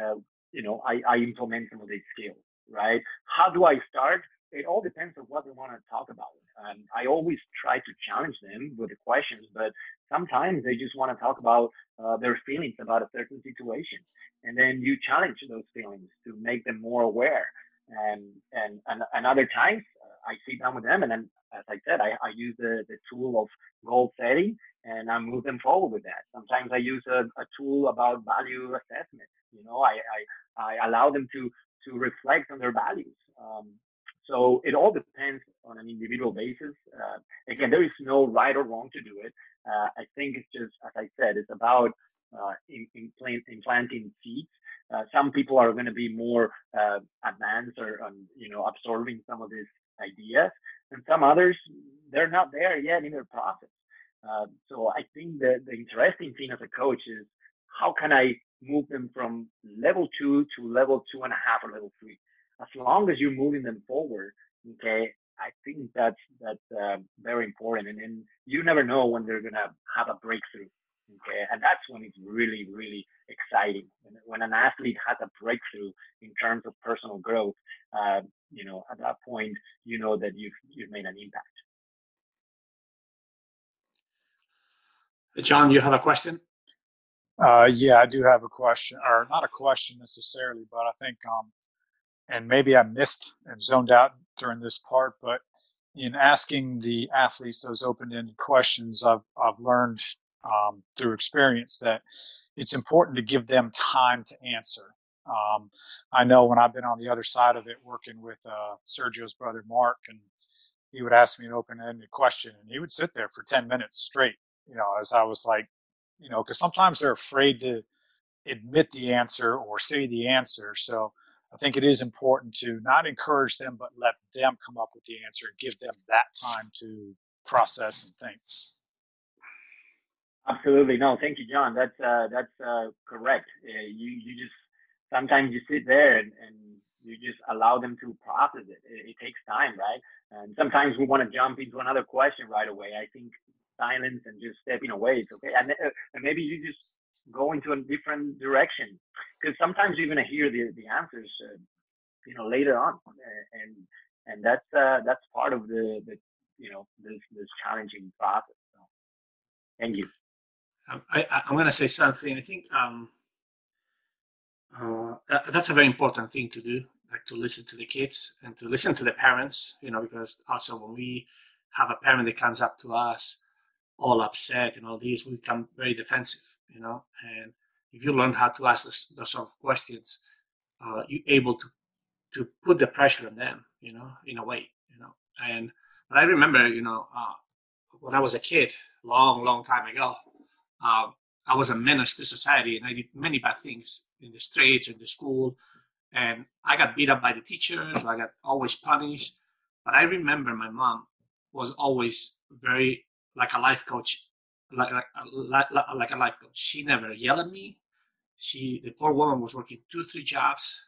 uh, you know, I, I implement some of these skills, right? How do I start? It all depends on what they want to talk about. And I always try to challenge them with the questions, but sometimes they just want to talk about uh, their feelings about a certain situation. And then you challenge those feelings to make them more aware. And, and, and, and other times uh, I sit down with them and then, as I said, I, I use the, the tool of goal setting and I move them forward with that. Sometimes I use a, a tool about value assessment. You know, I, I, I allow them to, to reflect on their values. Um, so it all depends on an individual basis. Uh, again, there is no right or wrong to do it. Uh, I think it's just, as I said, it's about uh, in, in plant, implanting seeds. Uh, some people are going to be more uh, advanced or, um, you know, absorbing some of these ideas, and some others they're not there yet in their process. Uh, so I think the the interesting thing as a coach is how can I move them from level two to level two and a half or level three as long as you're moving them forward, okay, I think that's that's uh, very important. And, and you never know when they're gonna have a breakthrough, okay, and that's when it's really really exciting. When, when an athlete has a breakthrough in terms of personal growth, uh, you know, at that point, you know that you've you've made an impact. John, you have a question? Uh, yeah, I do have a question, or not a question necessarily, but I think um, and maybe I missed and zoned out during this part, but in asking the athletes those open-ended questions, I've I've learned um, through experience that it's important to give them time to answer. Um, I know when I've been on the other side of it, working with uh, Sergio's brother Mark, and he would ask me an open-ended question, and he would sit there for ten minutes straight. You know, as I was like, you know, because sometimes they're afraid to admit the answer or say the answer, so I think it is important to not encourage them, but let them come up with the answer and give them that time to process and think. Absolutely, no, thank you, John. That's uh, that's uh, correct. Uh, you you just sometimes you sit there and, and you just allow them to process it. it. It takes time, right? And sometimes we want to jump into another question right away. I think silence and just stepping away is okay. And, uh, and maybe you just go into a different direction. Because sometimes you're going to hear the, the answers uh, you know later on and and that's uh, that's part of the, the you know this this challenging process so, thank you. Um, I, i'm going to say something i think um, uh, that's a very important thing to do like to listen to the kids and to listen to the parents you know because also when we have a parent that comes up to us all upset and all these, we become very defensive, you know. And if you learn how to ask those, those sort of questions, uh, you're able to to put the pressure on them, you know, in a way, you know. And but I remember, you know, uh, when I was a kid, long, long time ago, uh, I was a menace to society, and I did many bad things in the streets, in the school, and I got beat up by the teachers. I got always punished. But I remember my mom was always very like a life coach, like like, like, a life coach. She never yelled at me. She, the poor woman, was working two, three jobs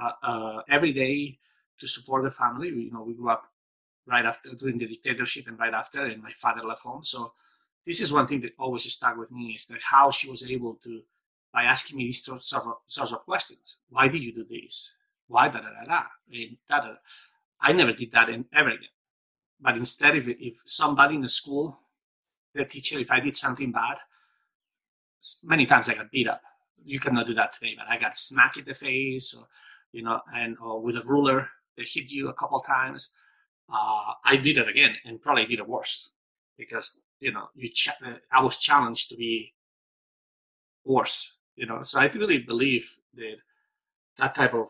uh, uh, every day to support the family. You know, we grew up right after doing the dictatorship and right after, and my father left home. So this is one thing that always stuck with me is that how she was able to, by asking me these sorts of, sorts of questions. Why did you do this? Why da da da da? And da da. I never did that in, ever again. But instead, if, if somebody in the school, the teacher, if I did something bad, many times I got beat up. You cannot do that today, but I got smacked in the face, or you know, and or with a ruler, they hit you a couple times. Uh, I did it again, and probably did it worse because you know, you ch- I was challenged to be worse. You know, so I really believe that that type of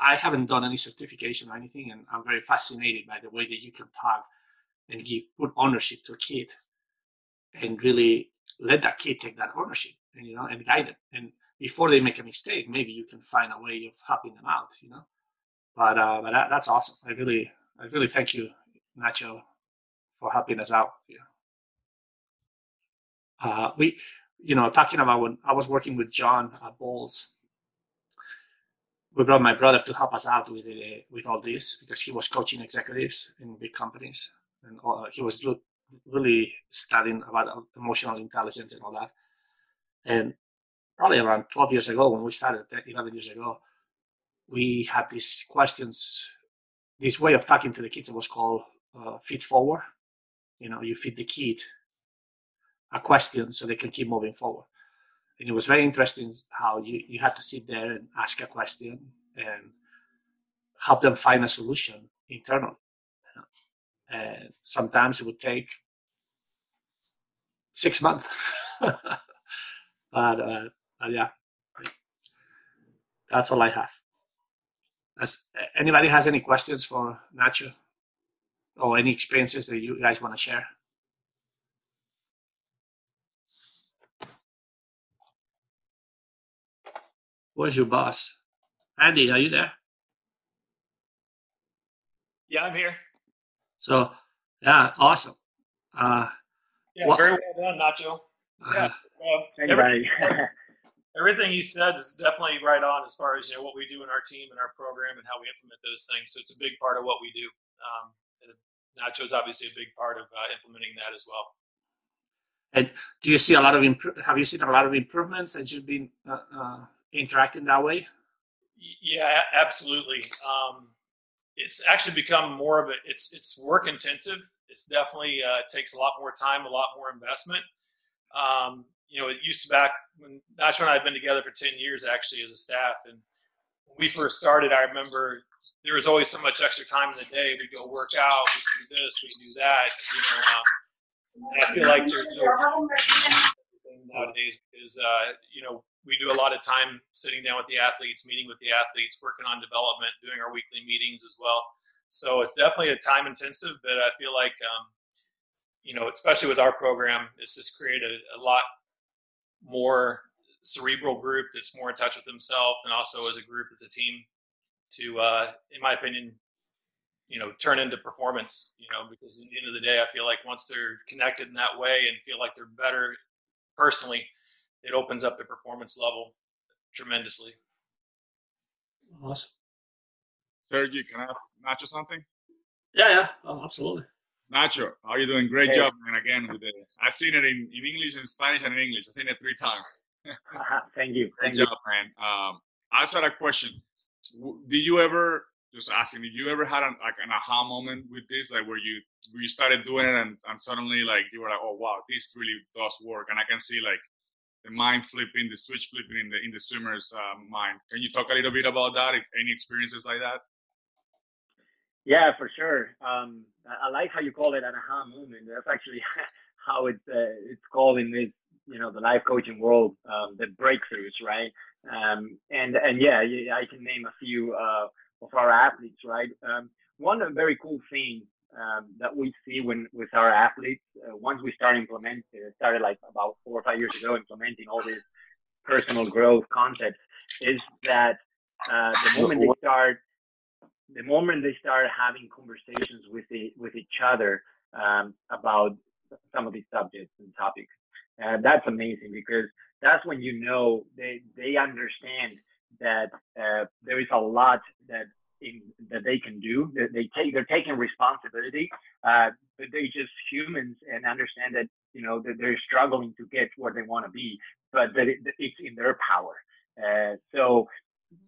i haven't done any certification or anything and i'm very fascinated by the way that you can talk and give put ownership to a kid and really let that kid take that ownership and you know and guide them. And before they make a mistake maybe you can find a way of helping them out you know? But uh but that, that's awesome. I really i really thank you nacho for helping us out here. Uh we you know talking about when i was working with john at Bolles we brought my brother to help us out with uh, with all this because he was coaching executives in big companies and uh, he was really studying about emotional intelligence and all that. And probably around 12 years ago, when we started, 11 years ago, we had these questions, this way of talking to the kids was called uh, feed forward. You know, you feed the kid a question so they can keep moving forward. And it was very interesting how you, you had to sit there and ask a question and help them find a solution internally. And sometimes it would take six months. but, uh, but yeah, that's all I have. As anybody has any questions for Nacho or any experiences that you guys want to share? Where's your boss? Andy, are you there? Yeah, I'm here. So, yeah, awesome. Uh, yeah, what, very well done, Nacho. Uh, yeah, uh, everything, everything he said is definitely right on as far as you know what we do in our team and our program and how we implement those things. So it's a big part of what we do. Um, Nacho is obviously a big part of uh, implementing that as well. And do you see a lot of imp- have you seen a lot of improvements as you've been uh, uh interacting that way? Yeah, absolutely. Um, it's actually become more of a it's it's work intensive. It's definitely uh, takes a lot more time, a lot more investment. Um, you know, it used to back when Nacho and I had been together for ten years actually as a staff, and when we first started, I remember there was always so much extra time in the day. We go work out, we do this, we do that. You know, um, and I feel like there's no nowadays because uh, you know we do a lot of time sitting down with the athletes, meeting with the athletes, working on development, doing our weekly meetings as well. So it's definitely a time intensive, but I feel like, um, you know, especially with our program, it's just created a, a lot more cerebral group that's more in touch with themselves and also as a group, as a team to, uh, in my opinion, you know, turn into performance, you know, because at the end of the day, I feel like once they're connected in that way and feel like they're better personally, it opens up the performance level tremendously. Awesome. Sergi, can I ask Nacho something? Yeah, yeah, oh, absolutely. Nacho, how are you doing? Great hey. job, man. Again, with the, I've seen it in, in English, in Spanish, and in English. I've seen it three times. uh-huh. Thank you. Great Thank job, you. man. Um, I just had a question. Did you ever just asking? Did you ever had an, like an aha moment with this, like where you where you started doing it and, and suddenly like you were like, oh wow, this really does work, and I can see like the mind flipping, the switch flipping in the in the swimmer's uh, mind. Can you talk a little bit about that? Any experiences like that? Yeah, for sure. Um, I like how you call it an aha moment. That's actually how it's uh, it's called in this you know the life coaching world, um, the breakthroughs, right? Um, and and yeah, I can name a few uh, of our athletes, right? Um, one very cool thing um, that we see when with our athletes uh, once we start implementing started like about four or five years ago implementing all these personal growth concepts is that uh, the moment they start the moment they start having conversations with the, with each other um, about some of these subjects and topics. Uh, that's amazing because that's when you know they they understand that uh, there is a lot that in, that they can do. They, they take they're taking responsibility, uh, but they're just humans and understand that you know that they're struggling to get where they want to be, but that it, it's in their power. Uh, so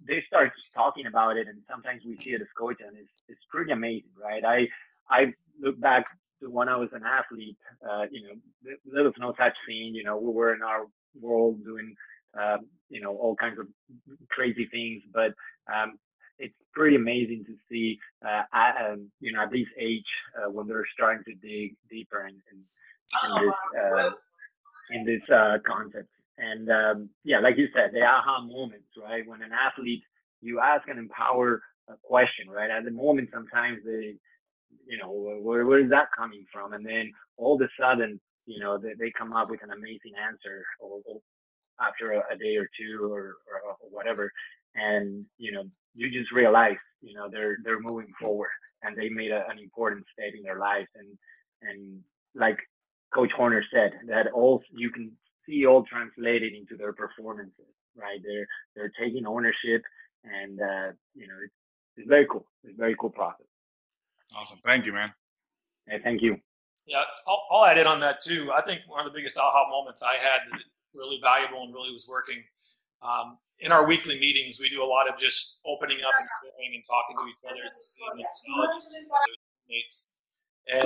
they start talking about it, and sometimes we see it as coach, and it's it's pretty amazing, right? I I look back to when I was an athlete. Uh, you know, there was no such thing. You know, we were in our world doing um, you know all kinds of crazy things but um, it's pretty amazing to see, uh, at, um, you know, at this age uh, when they're starting to dig deeper in, in, in this uh, in this uh, concept. And um, yeah, like you said, the aha moments, right? When an athlete, you ask an empower a question, right? At the moment, sometimes they, you know, where, where is that coming from? And then all of a sudden, you know, they, they come up with an amazing answer or, or after a, a, day or two or, or, or whatever. And, you know, you just realize, you know, they're they're moving forward and they made a, an important step in their lives. And and like Coach Horner said, that all you can see all translated into their performances, right? They're they're taking ownership, and uh, you know, it's it's very cool. It's very cool process. Awesome. Thank you, man. Hey, thank you. Yeah, I'll, I'll add in on that too. I think one of the biggest aha moments I had that really valuable and really was working um, in our weekly meetings. We do a lot of just opening up and sharing and talking to each other and seeing as teammates. And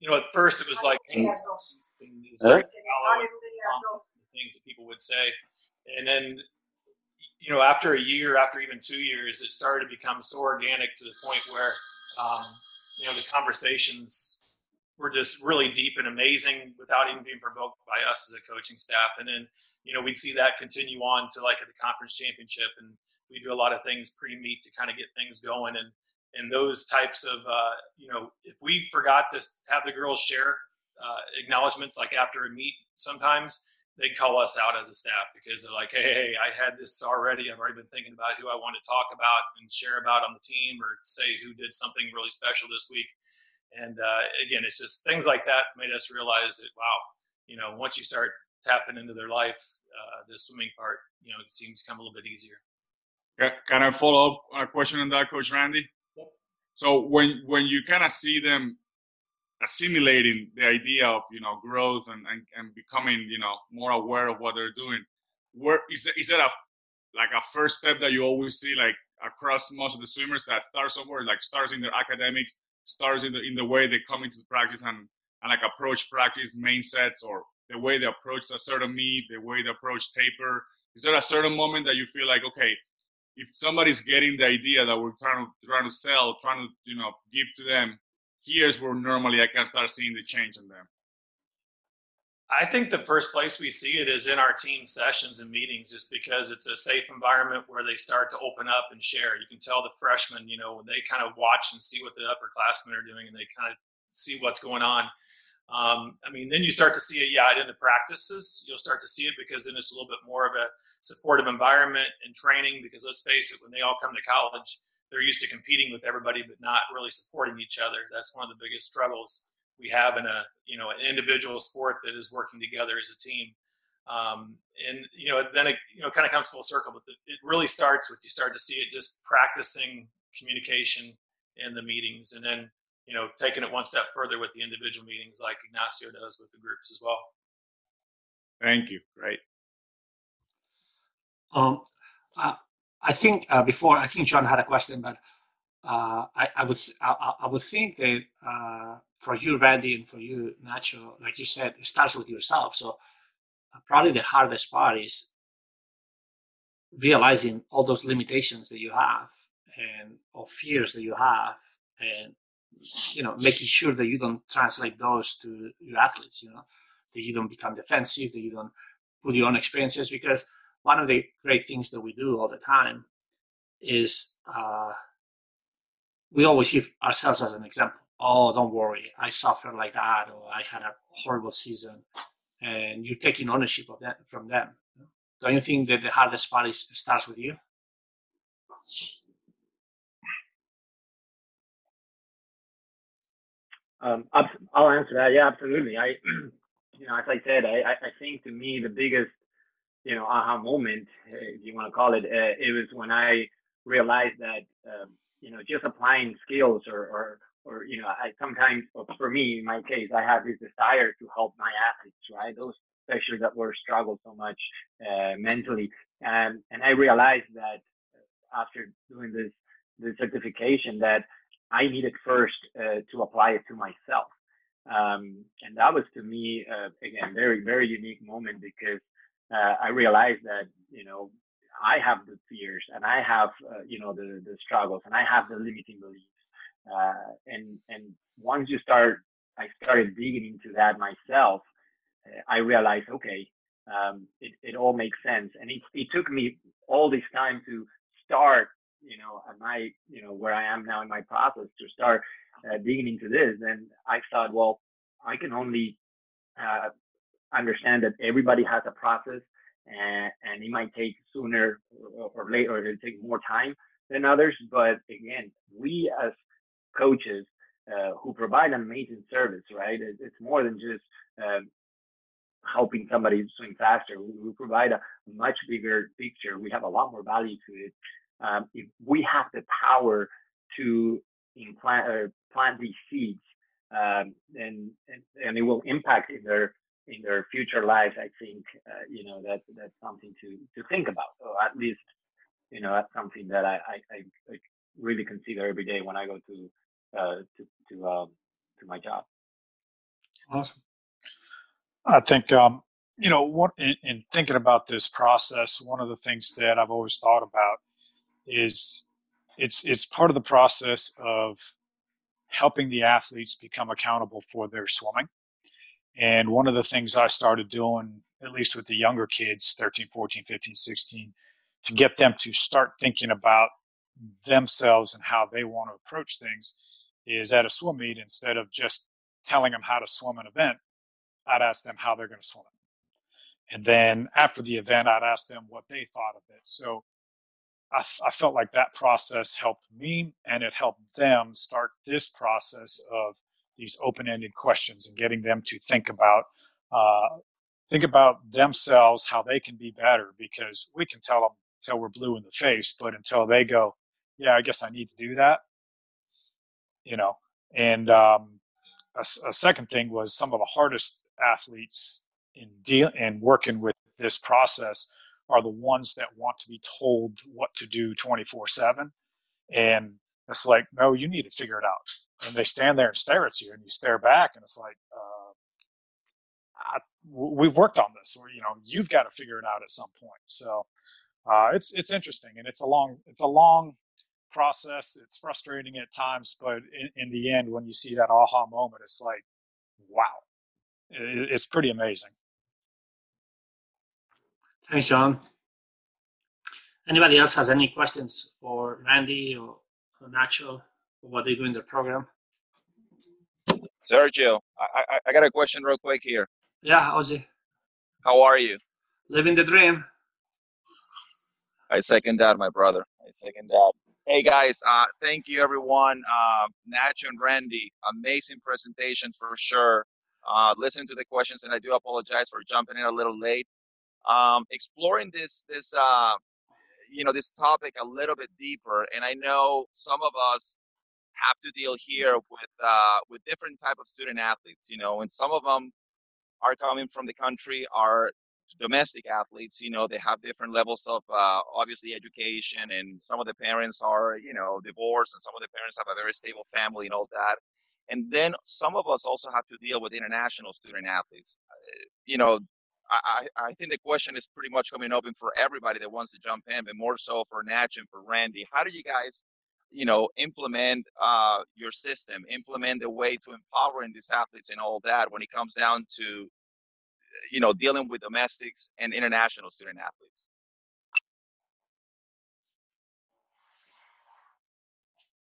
you know, at first it was like hey, things that people would say, and then you know, after a year, after even two years, it started to become so organic to the point where um, you know the conversations were just really deep and amazing without even being provoked by us as a coaching staff. And then, you know, we'd see that continue on to like at the conference championship and we do a lot of things pre-meet to kind of get things going. And, and those types of, uh, you know, if we forgot to have the girls share uh, acknowledgments, like after a meet, sometimes they'd call us out as a staff because they're like, Hey, hey, I had this already. I've already been thinking about who I want to talk about and share about on the team or say who did something really special this week and uh, again, it's just things like that made us realize that wow, you know, once you start tapping into their life, uh, the swimming part, you know, it seems to come a little bit easier. Can I follow up a question on that, Coach Randy? Yep. So when when you kind of see them assimilating the idea of you know growth and, and, and becoming you know more aware of what they're doing, where is that, is that a like a first step that you always see like across most of the swimmers that start somewhere like starts in their academics starts in the in the way they come into the practice and and like approach practice main sets or the way they approach a certain meet, the way they approach taper. Is there a certain moment that you feel like okay, if somebody's getting the idea that we're trying to trying to sell, trying to you know give to them, here's where normally I can start seeing the change in them. I think the first place we see it is in our team sessions and meetings, just because it's a safe environment where they start to open up and share. You can tell the freshmen, you know, when they kind of watch and see what the upperclassmen are doing and they kind of see what's going on. Um, I mean, then you start to see it, yeah, in the practices. You'll start to see it because then it's a little bit more of a supportive environment and training. Because let's face it, when they all come to college, they're used to competing with everybody, but not really supporting each other. That's one of the biggest struggles we have in a you know an individual sport that is working together as a team. Um, and you know then it you know kind of comes full circle, but it really starts with you start to see it just practicing communication in the meetings, and then you know taking it one step further with the individual meetings like Ignacio does with the groups as well. Thank you. Right. Um, uh, I think uh, before I think John had a question, but uh, I, I would I, I, would think that uh, for you, Randy, and for you, Nacho, like you said, it starts with yourself. So uh, probably the hardest part is realizing all those limitations that you have and or fears that you have, and you know, making sure that you don't translate those to your athletes. You know, that you don't become defensive, that you don't put your own experiences. Because one of the great things that we do all the time is uh, we always give ourselves as an example. Oh, don't worry, I suffered like that, or I had a horrible season, and you're taking ownership of that from them. Don't you think that the hardest part is, starts with you? Um, I'll answer that. Yeah, absolutely. I, you know, as I said, I, I think to me the biggest, you know, aha moment, if you want to call it, uh, it was when I realized that um, you know, just applying skills or, or, or, you know, I sometimes, for me, in my case, I have this desire to help my athletes, right? Those, especially that were struggle so much uh, mentally. And, and I realized that after doing this, this certification that I needed first uh, to apply it to myself. Um, and that was to me, uh, again, very, very unique moment because uh, I realized that, you know, I have the fears and I have, uh, you know, the, the struggles and I have the limiting beliefs. Uh, and, and once you start, I started digging into that myself. I realized, okay, um, it, it all makes sense. And it, it took me all this time to start, you know, my, you know, where I am now in my process to start uh, digging into this. And I thought, well, I can only uh, understand that everybody has a process and, and it might take sooner or, or later, or it'll take more time than others. But again, we as coaches uh, who provide an amazing service, right? It, it's more than just uh, helping somebody swim faster. We, we, provide a much bigger picture. We have a lot more value to it. Um, if we have the power to implant or plant these seeds um, and, and, and it will impact in their in their future lives. I think uh, you know that that's something to to think about, or at least you know that's something that I I, I really consider every day when I go to uh, to to um, to my job. Awesome. I think um, you know what in, in thinking about this process, one of the things that I've always thought about is it's it's part of the process of helping the athletes become accountable for their swimming. And one of the things I started doing, at least with the younger kids, 13, 14, 15, 16, to get them to start thinking about themselves and how they want to approach things is at a swim meet, instead of just telling them how to swim an event, I'd ask them how they're going to swim it. And then after the event, I'd ask them what they thought of it. So I, I felt like that process helped me and it helped them start this process of these open-ended questions and getting them to think about uh, think about themselves how they can be better because we can tell them until we're blue in the face but until they go yeah i guess i need to do that you know? And um, a, a, second thing was some of the hardest athletes in deal in working with this process are the ones that want to be told what to do 24 7 and it's like no you need to figure it out and they stand there and stare at you and you stare back and it's like uh, I, we've worked on this or you know you've got to figure it out at some point. So uh, it's it's interesting and it's a long it's a long process. It's frustrating at times but in, in the end when you see that aha moment it's like wow. It, it's pretty amazing. Thanks, John. Anybody else has any questions for Randy or, or Nacho what they do in the program? Sergio, I, I, I got a question real quick here. Yeah, Ozzy. How are you? Living the dream. I second that, my brother. I second that. Hey guys, uh, thank you everyone. Uh, Nacho and Randy, amazing presentation for sure. Uh, listening to the questions, and I do apologize for jumping in a little late um, exploring this this uh, you know this topic a little bit deeper. And I know some of us have to deal here with uh, with different type of student athletes. You know, and some of them are coming from the country are domestic athletes. You know, they have different levels of uh, obviously education, and some of the parents are you know divorced, and some of the parents have a very stable family and all that. And then some of us also have to deal with international student athletes. Uh, you know, I, I think the question is pretty much coming open for everybody that wants to jump in, but more so for Natch and for Randy. How do you guys, you know, implement uh, your system, implement a way to empowering these athletes and all that when it comes down to, you know, dealing with domestics and international student athletes?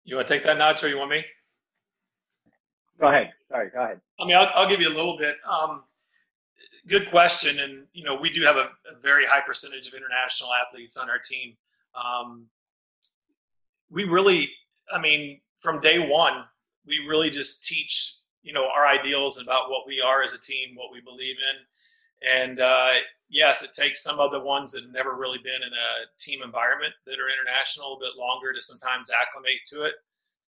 You want to take that, Nacho? Or you want me? Go ahead. Sorry, go ahead. I mean, I'll, I'll give you a little bit. Um, good question. And, you know, we do have a, a, very high percentage of international athletes on our team. Um, we really, I mean, from day one, we really just teach, you know, our ideals about what we are as a team, what we believe in. And uh, yes, it takes some of the ones that have never really been in a team environment that are international a bit longer to sometimes acclimate to it.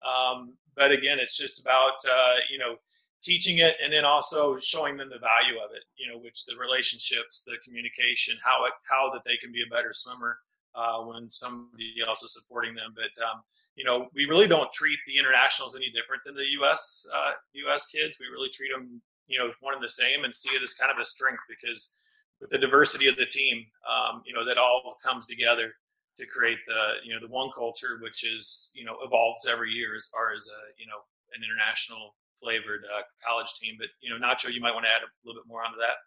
Um, but again, it's just about, uh, you know, teaching it and then also showing them the value of it you know which the relationships the communication how it how that they can be a better swimmer uh, when somebody else is supporting them but um, you know we really don't treat the internationals any different than the us uh, us kids we really treat them you know one and the same and see it as kind of a strength because with the diversity of the team um, you know that all comes together to create the you know the one culture which is you know evolves every year as far as a you know an international flavored uh, college team. But you know, Nacho, you might want to add a little bit more onto that.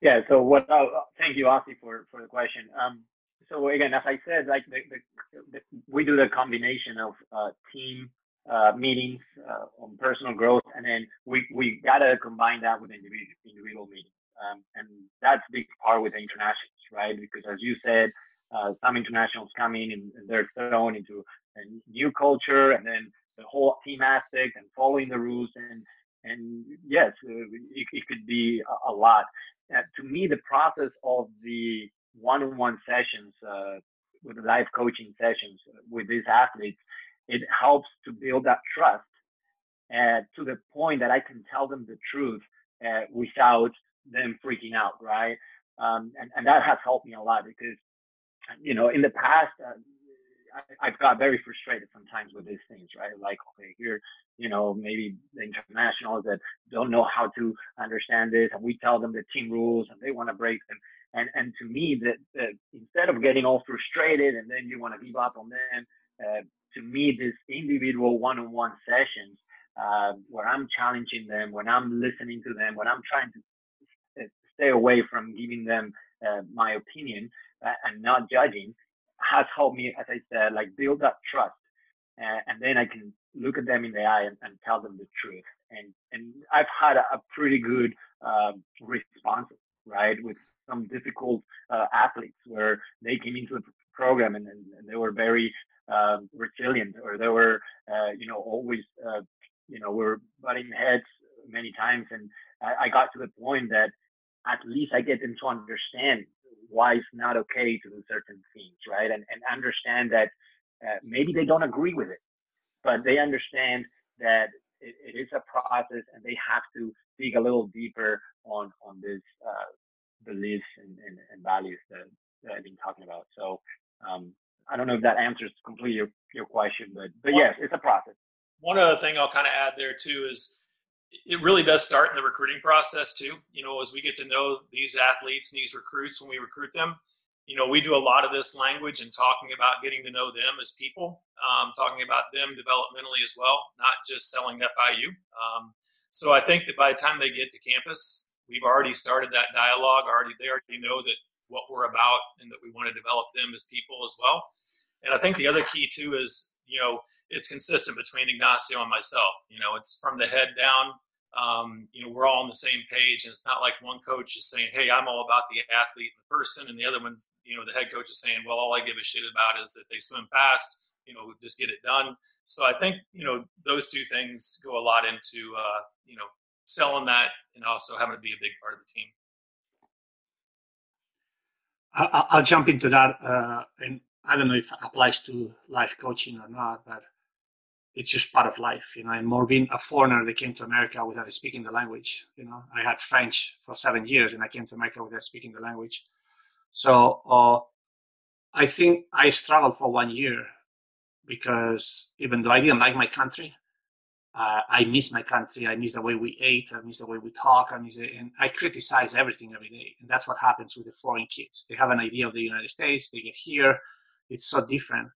Yeah. So what? Uh, thank you, Ozzy, for for the question. Um, so again, as I said, like the, the, the we do the combination of uh, team uh, meetings uh, on personal growth, and then we we gotta combine that with individual individual meetings. Um, and that's big part with the internationals, right? Because as you said, uh, some internationals come in and, and they're thrown into a new culture, and then the whole team aspect and following the rules and and yes, uh, it, it could be a, a lot. Uh, to me, the process of the one-on-one sessions uh, with live coaching sessions with these athletes, it helps to build that trust uh, to the point that I can tell them the truth uh, without them freaking out, right? Um, and, and that has helped me a lot because, you know, in the past, uh, I, have got very frustrated sometimes with these things, right? Like, okay, here, you know, maybe the internationals that don't know how to understand this, and we tell them the team rules, and they want to break them. And and to me, that, instead of getting all frustrated and then you want to give up on them, uh, to me, this individual one-on-one sessions uh, where I'm challenging them, when I'm listening to them, when I'm trying to uh, stay away from giving them uh, my opinion uh, and not judging, has helped me, as I said, like build that trust. Uh, and then I can look at them in the eye and, and, tell them the truth. And and I've had a, a pretty good uh, response, right, with some difficult athletes where they came into the program and, and they were very um, resilient or they were, uh, you know, always, uh, you know, we're butting heads many times. And I, I, got to the point that at least I get them to understand why it's not okay to do certain things, right? And, and understand that uh, maybe they don't agree with it, but they understand that it, it is a process and they have to dig a little deeper on, on this, uh, beliefs and, and, and values that, that I've been talking about. So, um, I don't know if that answers completely your, your question, but but yes, it's a process. One other thing I'll kind of add there too is it really does start in the recruiting process too. You know, as we get to know these athletes and these recruits when we recruit them, you know, we do a lot of this language and talking about getting to know them as people, um, talking about them developmentally as well, not just selling FIU. Um, so I think that by the time they get to campus, we've already started that dialogue. Already, they already know that what we're about and that we want to develop them as people as well. And I think the other key too is, you know, it's consistent between Ignacio and myself. You know, it's from the head down. Um, you know, we're all on the same page, and it's not like one coach is saying, "Hey, I'm all about the athlete and the person," and the other one's, you know, the head coach is saying, "Well, all I give a shit about is that they swim fast. You know, just get it done." So I think you know those two things go a lot into uh, you know selling that and also having to be a big part of the team. I'll jump into that, uh, and I don't know if it applies to life coaching or not, but it's just part of life, you know. And more being a foreigner that came to America without speaking the language, you know. I had French for seven years, and I came to America without speaking the language. So uh, I think I struggled for one year because even though I didn't like my country, uh, I miss my country. I miss the way we ate. I miss the way we talk. I miss it. And I criticize everything every day. And that's what happens with the foreign kids. They have an idea of the United States. They get here. It's so different.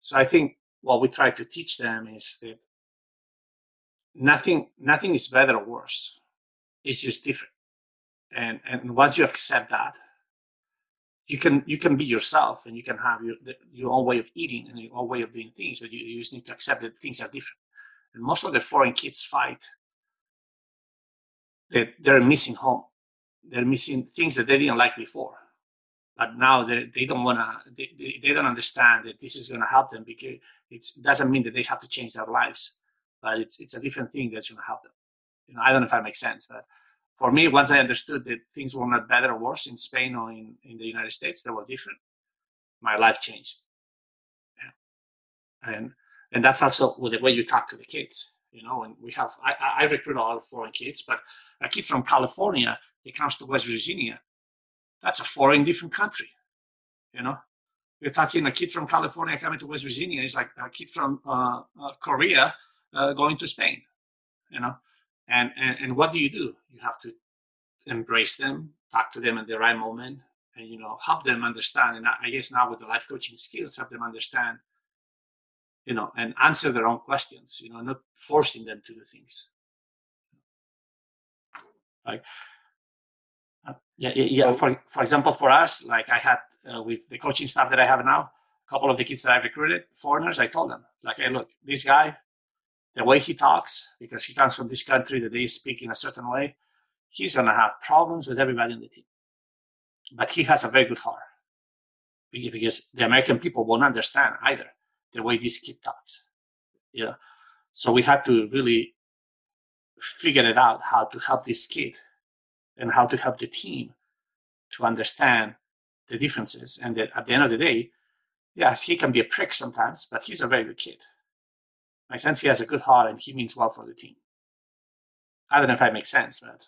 So I think what we try to teach them is that nothing, nothing is better or worse. It's just different. And, and once you accept that, you can, you can be yourself and you can have your, your own way of eating and your own way of doing things, but you, you just need to accept that things are different and most of the foreign kids fight that they're missing home. They're missing things that they didn't like before. But now they, they don't want to, they, they don't understand that this is going to help them because it doesn't mean that they have to change their lives. But it's, it's a different thing that's going to help them. You know, I don't know if that makes sense, but for me, once I understood that things were not better or worse in Spain or in, in the United States, they were different. My life changed. Yeah. And and that's also with the way you talk to the kids you know and we have i, I recruit a lot of foreign kids but a kid from california he comes to west virginia that's a foreign different country you know? You're talking a kid from california coming to west virginia is like a kid from uh, uh, korea uh, going to spain you know? And, and and what do you do? You have to embrace them talk to them at the right moment and you know help them understand and i guess now with the life coaching skills help them understand you know, and answer their own questions, you know, not forcing them to do things. Like, yeah, yeah. For for example, for us, like I had uh, with the coaching staff that I have now, a couple of the kids that I've recruited, foreigners, I told them, like, hey, look, this guy, the way he talks, because he comes from this country that they speak in a certain way, he's gonna have problems with everybody in the team. But he has a very good heart because the American people won't understand either the way this kid talks. Yeah. So we had to really figure it out how to help this kid and how to help the team to understand the differences. And that at the end of the day, yes, he can be a prick sometimes, but he's a very good kid. My sense he has a good heart and he means well for the team. I don't know if that makes sense, but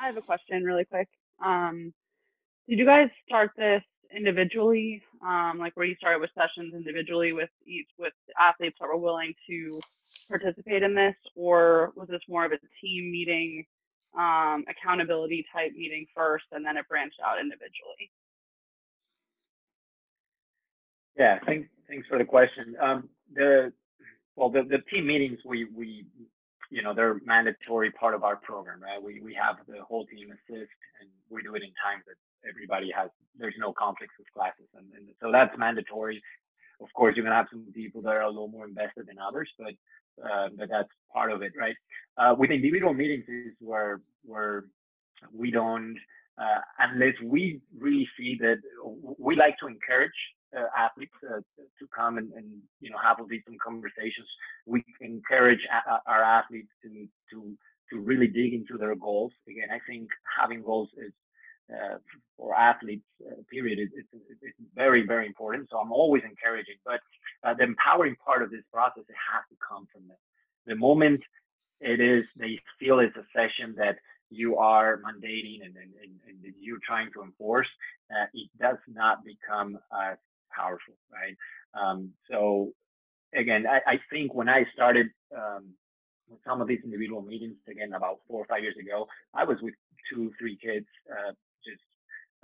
I have a question really quick. Um, did you guys start this individually, um, like where you started with sessions individually with each with athletes that were willing to participate in this, or was this more of a team meeting, um, accountability type meeting first, and then it branched out individually? Yeah, thanks. Thanks for the question. Um, the well, the, the team meetings we we you know they're mandatory part of our program, right? We we have the whole team assist, and we do it in times that everybody has. There's no conflicts with classes, and, and so that's mandatory. Of course, you're gonna have some people that are a little more invested than others, but uh, but that's part of it, right? Uh, with individual meetings is where where we don't uh, unless we really see that we like to encourage uh, athletes uh, to come and, and, you know have some conversations. We encourage a- our athletes to to to really dig into their goals. Again, I think having goals is uh, for athletes, uh, period, it's, very very important. So I'm always encouraging, but uh, the empowering part of this process it has to come from them. The moment it is they feel it's a session that you are mandating and, and, and, and you're trying to enforce, uh, it does not become uh, powerful, right? Um, so again, I, I, think when I started um, with some of these individual meetings, again, about four or five years ago, I was with two, three kids, uh, just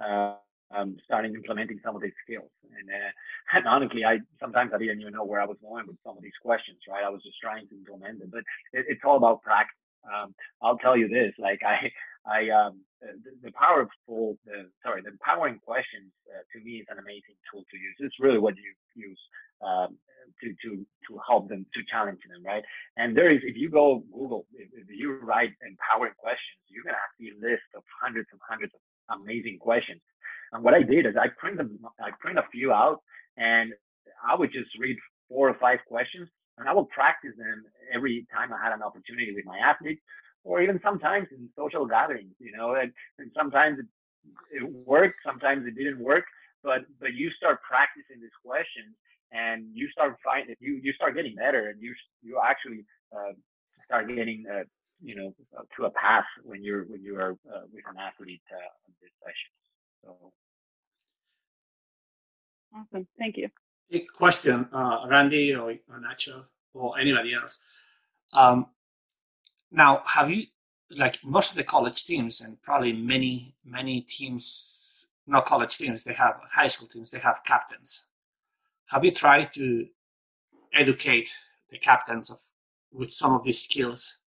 uh, um, starting implementing some of these skills. And, uh, and honestly, I sometimes I didn't even know where I was going with some of these questions, right? I was just trying to implement them, but it, it's all about practice. Um, I'll tell you this, like I, I um, the, the powerful, the sorry, the empowering questions uh, to me is an amazing tool to use. It's really what you use um, to to to help them to challenge them, right? And there is, if you go Google, if, if you write empowering questions, you're gonna see a list of hundreds and hundreds of amazing questions. And what I did is I print them, I print a few out, and I would just read four or five questions, and I would practice them every time I had an opportunity with my athletes or even sometimes in social gatherings, you know, and, and sometimes it, worked, sometimes it didn't work, but but you start practicing these questions and you start finding you you start getting better and you you actually uh, start getting uh, you know uh, to a path when you're when you are uh, with an athlete uh, on this session. So awesome, thank you. Big question, uh, Randy or Nacho or anybody else. Um, now, have you like most of the college teams and probably many many teams, not college teams, they have high school teams, they have captains. Have you tried to educate the captains of with some of these skills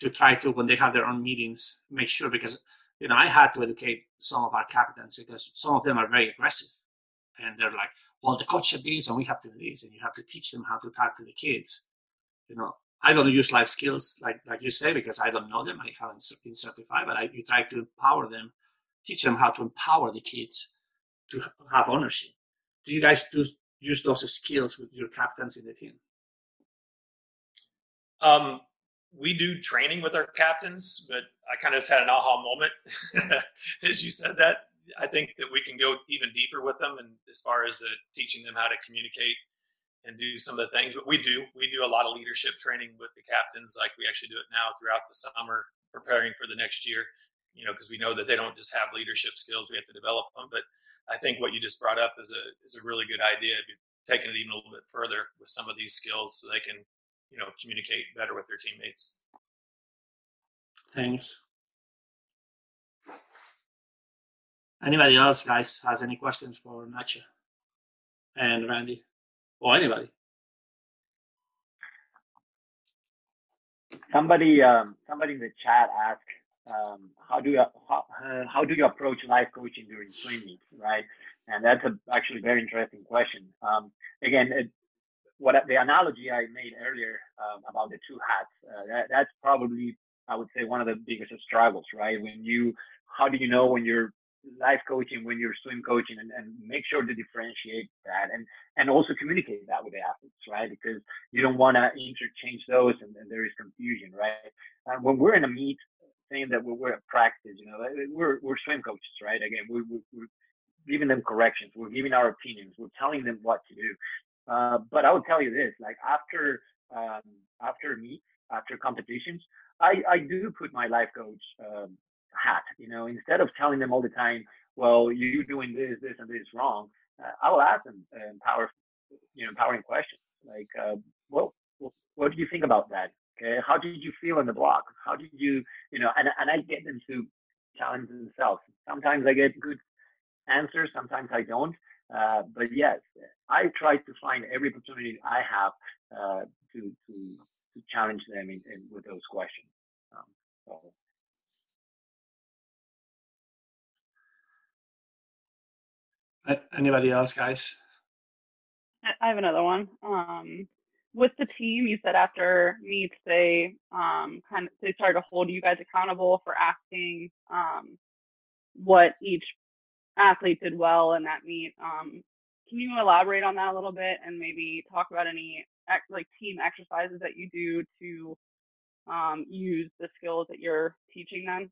to try to when they have their own meetings make sure because you know I had to educate some of our captains because some of them are very aggressive and they're like, well, the coach said this and we have to do this and you have to teach them how to talk to the kids. You know, I don't use life skills like like you say because I don't know them. I haven't been certified, but I you try to empower them, teach them how to empower the kids to have ownership. Do you guys do use those skills with your captains in the team? Um, we do training with our captains, but I kind of just had an aha moment as you said that. I think that we can go even deeper with them, and as far as the teaching them how to communicate and do some of the things. But we do we do a lot of leadership training with the captains, like we actually do it now throughout the summer, preparing for the next year. You know, because we know that they don't just have leadership skills; we have to develop them. But I think what you just brought up is a is a really good idea. Taking it even a little bit further with some of these skills, so they can, you know, communicate better with their teammates. Thanks. Anybody else, guys, has any questions for Nacho and Randy? or anybody. Somebody, um, somebody in the chat asked, um, how do you how, uh, how do you approach life coaching during swim meets, right? And that's a actually very interesting question. Um, again, it, what the analogy I made earlier um, about the two hats, uh, that, that's probably I would say one of the biggest struggles, right? When you, how do you know when you're life coaching when you're swim coaching and, and make sure to differentiate that and and also communicate that with the athletes right because you don't want to interchange those and, and, there is confusion right when we're in a meet saying that we're, we're at practice you know we're, we're swim coaches right again we, we, we giving them corrections. We're giving our opinions. We're telling them what to do. Uh, but I will tell you this: like after um, after meets, after competitions, I I do put my life coach um, hat. You know, instead of telling them all the time, well, you're doing this, this, and this wrong. Uh, I will ask them uh, empower, you know, empowering questions like, uh, well, what do you think about that? Okay, how did you feel in the block? How did you, you know, and and I get them to challenge themselves. Sometimes I get good answers, sometimes I don't. Uh, but yes, I try to find every opportunity I have uh, to to to challenge them in, in with those questions. Um, so. Anybody else, guys? I have another one. Um, with the team, you said after meets they um, kind of they started to hold you guys accountable for asking um, what each athlete did well in that meet. Um, can you elaborate on that a little bit and maybe talk about any like team exercises that you do to um, use the skills that you're teaching them?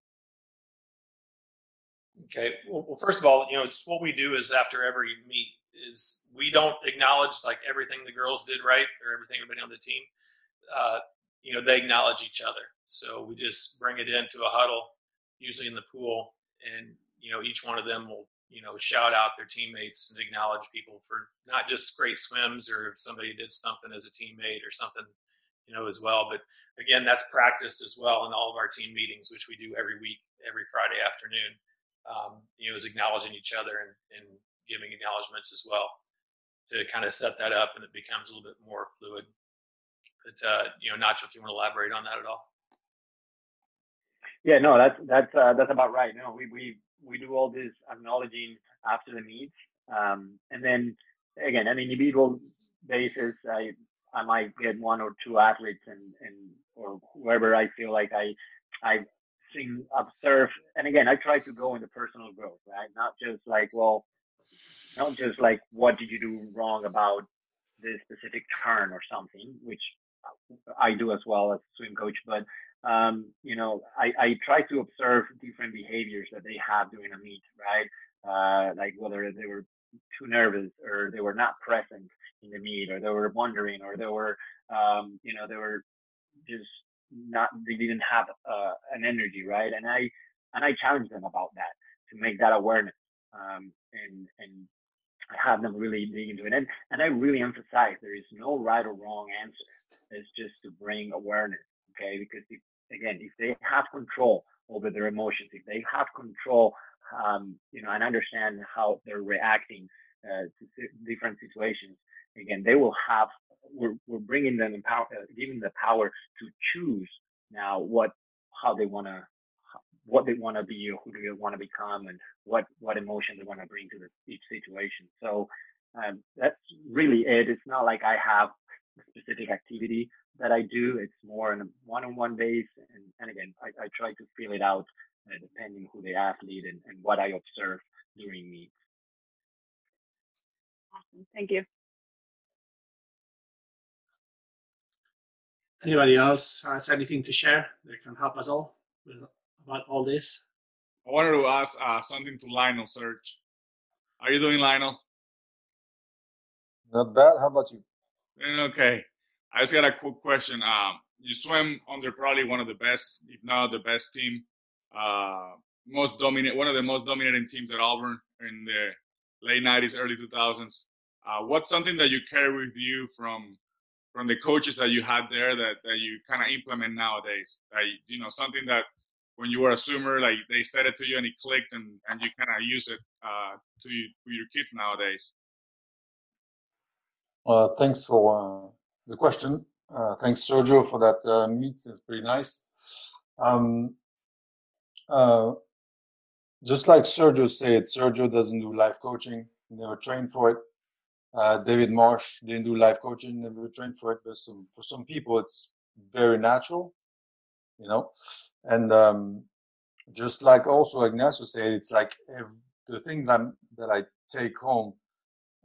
Okay. Well, first of all, you know, it's what we do is after every meet is we don't acknowledge like everything the girls did right or everything everybody on the team. Uh, you know, they acknowledge each other. So we just bring it into a huddle, usually in the pool, and you know, each one of them will you know shout out their teammates and acknowledge people for not just great swims or if somebody did something as a teammate or something you know as well but again that's practiced as well in all of our team meetings which we do every week every friday afternoon um, you know is acknowledging each other and, and giving acknowledgments as well to kind of set that up and it becomes a little bit more fluid. But uh, you know, Nacho, if you want to elaborate on that at all. Yeah, no, that's that's uh, that's about right. No, we we we do all this acknowledging after the meet, um, and then again, on an individual basis, I I might get one or two athletes and and or whoever I feel like I I seen observe, and again, I try to go into personal growth, right? Not just like well, not just like what did you do wrong about this specific turn or something, which I do as well as swim coach, but um, you know, I, I try to observe different behaviors that they have during a meet, right? Uh, like whether they were too nervous or they were not present in the meet or they were wondering or they were, um, you know, they were just not, they didn't have uh, an energy, right? And I, and I challenge them about that to make that awareness um, and, and have them really dig into it. And, and I really emphasize there is no right or wrong answer. It's just to bring awareness, okay? Because if, again, if they have control over their emotions, if they have control, um, you know, and understand how they're reacting uh, to different situations, again, they will have. We're, we're bringing them empower, uh, giving the power to choose now what how they want to what they want to be or who they want to become and what what emotion they want to bring to the, each situation. So um, that's really it. It's not like I have a specific activity that I do. It's more on a one-on-one base, and, and again, I, I try to feel it out uh, depending who the athlete and, and what I observe during meets. Awesome. Thank you. Anybody else has anything to share that can help us all with about all this? I wanted to ask uh, something to Lionel Serge. Are you doing, Lionel? Not bad. How about you? Okay. I just got a quick question. Um, you swim under probably one of the best, if not the best team, uh, most dominant, one of the most dominating teams at Auburn in the late '90s, early 2000s. Uh, what's something that you carry with you from from the coaches that you had there that, that you kind of implement nowadays? That you know something that when you were a swimmer, like they said it to you and it clicked, and and you kind of use it uh, to, to your kids nowadays? Uh, thanks for uh, the question. Uh, thanks, Sergio, for that uh, meet. It's pretty nice. Um, uh, just like Sergio said, Sergio doesn't do life coaching. Never trained for it. Uh, David Marsh didn't do life coaching. Never trained for it. But some, for some people, it's very natural you know and um, just like also ignacio said it's like every, the thing that, I'm, that i take home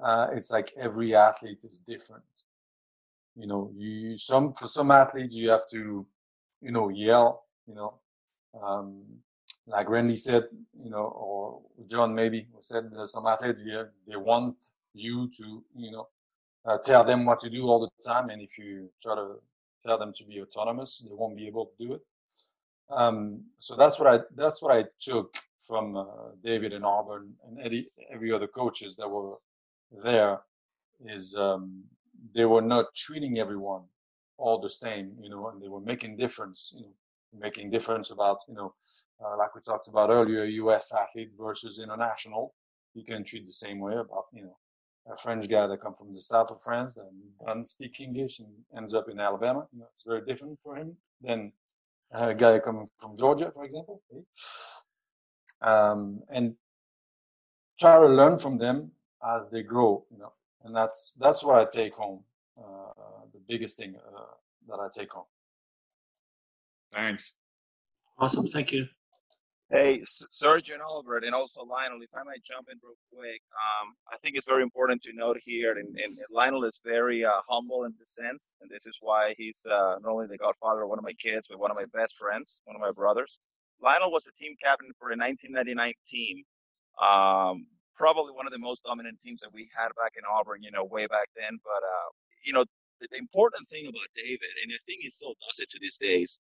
uh, it's like every athlete is different you know you some for some athletes you have to you know yell you know um, like Randy said, you know, or John maybe said, some athletes they want you to, you know, uh, tell them what to do all the time, and if you try to tell them to be autonomous, they won't be able to do it. Um, so that's what I that's what I took from uh, David and Auburn and Eddie, every other coaches that were there is um, they were not treating everyone all the same, you know, and they were making difference, you know, making difference about, you know, uh, like we talked about earlier, U.S. athlete versus international. You can treat the same way about, you know, a French guy that comes from the south of France and doesn't speak English and ends up in Alabama. You know, it's very different for him than a guy coming from Georgia, for example. Um, and try to learn from them as they grow. You know, and that's that's what I take home. Uh, the biggest thing uh, that I take home. Thanks. Awesome. Thank you. Hey, Sergio and Albert, and also Lionel, if I might jump in real quick, um, I think it's very important to note here, and, and Lionel is very uh, humble in this sense, and this is why he's uh, not only the godfather of one of my kids, but one of my best friends, one of my brothers. Lionel was the team captain for a 1999 team, um, probably one of the most dominant teams that we had back in Auburn, you know, way back then. But uh, you know, the, the important thing about David, and I think he still does it to these days,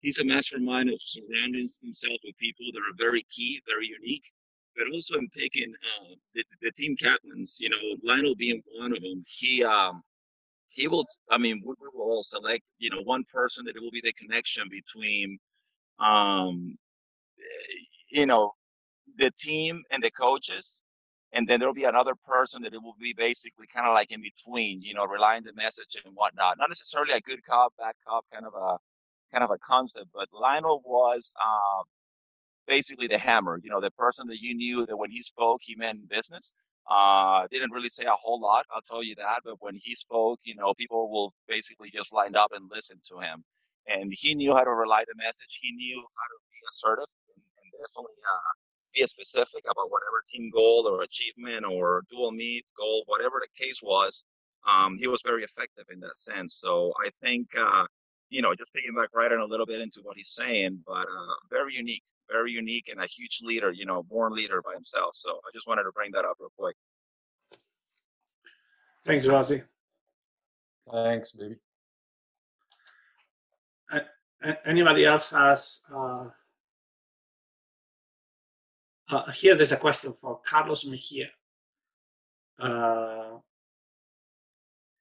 he's a mastermind of surrounding himself with people that are very key, very unique, but also in picking uh, the, the, team captains. You know, Lionel being one of them. He um, he will. I mean, we, we, will all select you know one person that will be the connection between um, you know the team and the coaches. And then there'll be another person that it will be basically kind of like in between, you know, relying the message and whatnot. Not necessarily a good cop, bad cop kind of a kind of a concept. But Lionel was um, basically the hammer, you know, the person that you knew that when he spoke, he meant business. Uh, didn't really say a whole lot, I'll tell you that. But when he spoke, you know, people will basically just lined up and listen to him. And he knew how to relay the message. He knew how to be assertive and, and definitely uh, be specific about whatever team goal or achievement or dual meet goal, whatever the case was. Um, he was very effective in that sense. So I think uh, you know, just picking back right on a little bit into what he's saying, but uh, very unique, very unique, and a huge leader. You know, born leader by himself. So I just wanted to bring that up real quick. Thanks, Ozzy. Thanks, baby. Uh, anybody else has? Uh, uh, here, there's a question for Carlos Mejia. Uh,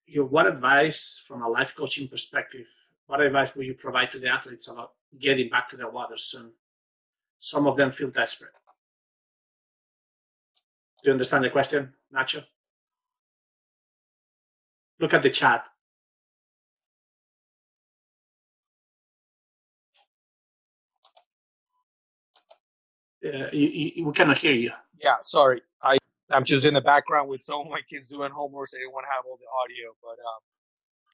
your what advice from a life coaching perspective what advice will you provide to the athletes about getting back to the water soon? Some of them feel desperate. Do you understand the question, Nacho? Look at the chat. You, you, we cannot hear you. Yeah, sorry. I I'm just in the background with some of my kids doing homework. So want to have all the audio, but um,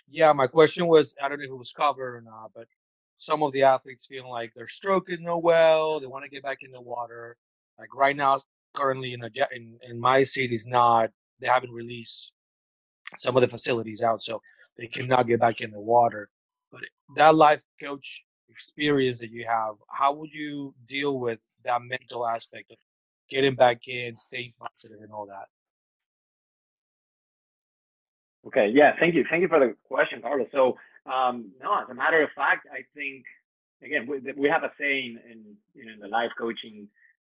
yeah, my question was I don't know if it was covered or not, but some of the athletes feeling like their stroke is no well, they want to get back in the water. Like right now, currently in a in, in my city is not they haven't released some of the facilities out, so they cannot get back in the water. But that life coach experience that you have, how would you deal with that mental aspect of getting back in, staying positive, and all that? Okay, yeah, thank you. Thank you for the question, Carlos. So, um, no, as a matter of fact, I think, again, we, we have a saying in, in the life coaching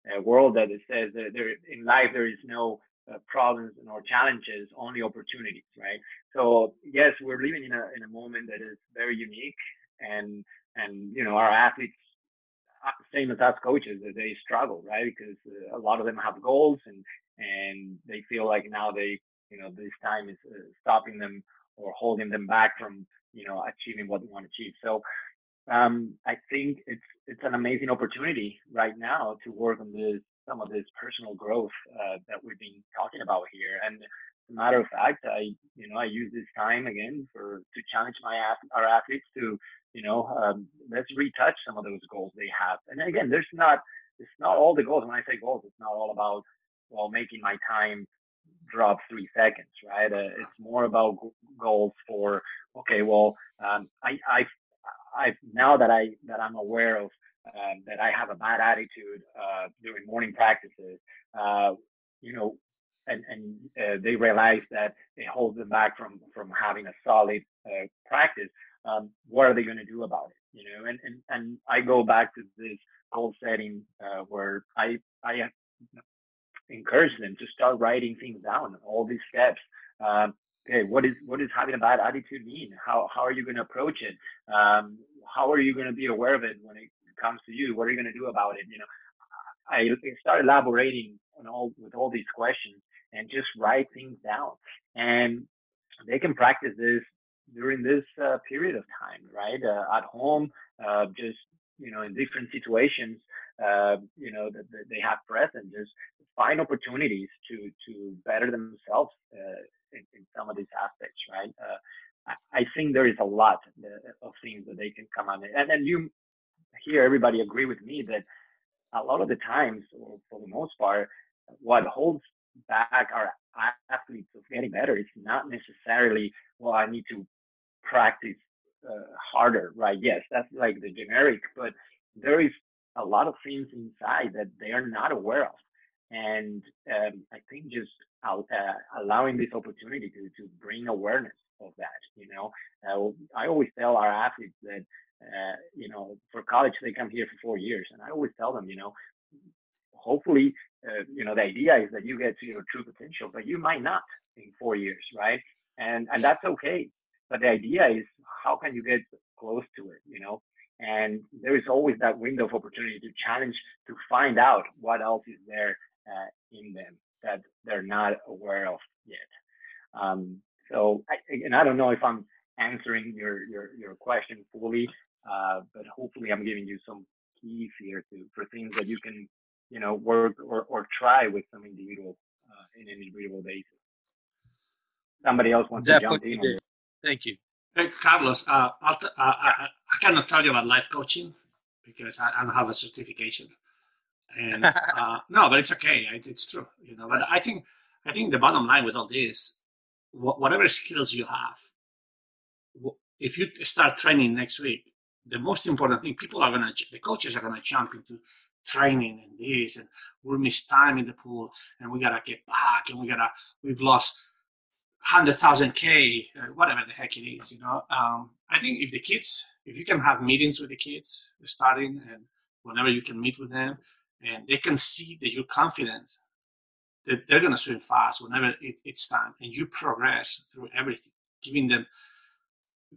uh, world that it says that there, in life, there is no uh, problems nor challenges, only opportunities, right? So, yes, we're living in a, in a moment that is very unique and, and, you know, our athletes, uh, same as us coaches, they struggle, right? Because uh, a lot of them have goals and, and they feel like now they you know this time is uh, stopping them or holding them back from you know achieving what they want to achieve so um, i think it's it's an amazing opportunity right now to work on this some of this personal growth uh, that we've been talking about here and matter of fact i you know i use this time again for to challenge my our athletes to you know um, let's retouch some of those goals they have and again there's not it's not all the goals when i say goals it's not all about well making my time drop three seconds, right? Uh, it's more about goals for okay, well, um, I, I, I now that I that I'm aware of um, that I have a bad attitude uh, during morning practices, uh, you know, and and uh, they realize that it holds them back from from having a solid uh, practice. Um, what are they going to do about it? You know, and and and I go back to this goal setting uh, where I I encourage them to start writing things down, all these steps. Um, okay, what is what is having a bad attitude mean? How how are you going to approach it? Um, how are you going to be aware of it when it comes to you? What are you going to do about it? You know, I start elaborating on all with all these questions and just write things down, and they can practice this during this uh, period of time, right? Uh, at home, uh, just you know, in different situations, uh, you know, that, they have present, just find opportunities to to better themselves uh, in, in, some of these aspects, right? Uh, I, I, think there is a lot of things that they can come on, and then you hear everybody agree with me that a lot of the times, or for the most part, what holds back our athletes of getting better It's not necessarily, well, I need to practice uh, harder, right? Yes, that's like the generic, but there is a lot of things inside that they are not aware of. And um, I think just uh, allowing this opportunity to, to bring awareness of that, you know, uh, I always tell our athletes that, uh, you know, for college, they come here for four years. And I always tell them, you know, hopefully, uh, you know, the idea is that you get to your true potential, but you might not in four years, right? And, and that's okay. But the idea is how can you get close to it, you know? And there is always that window of opportunity to challenge, to find out what else is there uh, in them that they're not aware of yet. Um, so, I, and I don't know if I'm answering your your, your question fully, uh, but hopefully I'm giving you some keys here to for things that you can, you know, work or, or try with some individual uh, in an individual basis. Somebody else wants Definitely to jump in. Thank you. Hey, Carlos, uh, uh, I, I, cannot tell you about life coaching because I, I don't have a certification. And uh, no, but it's okay. It's true, you know. But I think I think the bottom line with all this, whatever skills you have, if you start training next week, the most important thing people are gonna, the coaches are gonna jump into training and this, and we miss time in the pool, and we gotta get back, and we gotta, we've lost hundred thousand k, uh, whatever the heck it is. You know, um, I think if the kids, if you can have meetings with the kids starting and whenever you can meet with them, and they can see that you're confident that they're gonna swim fast whenever it, it's time, and you progress through everything, giving them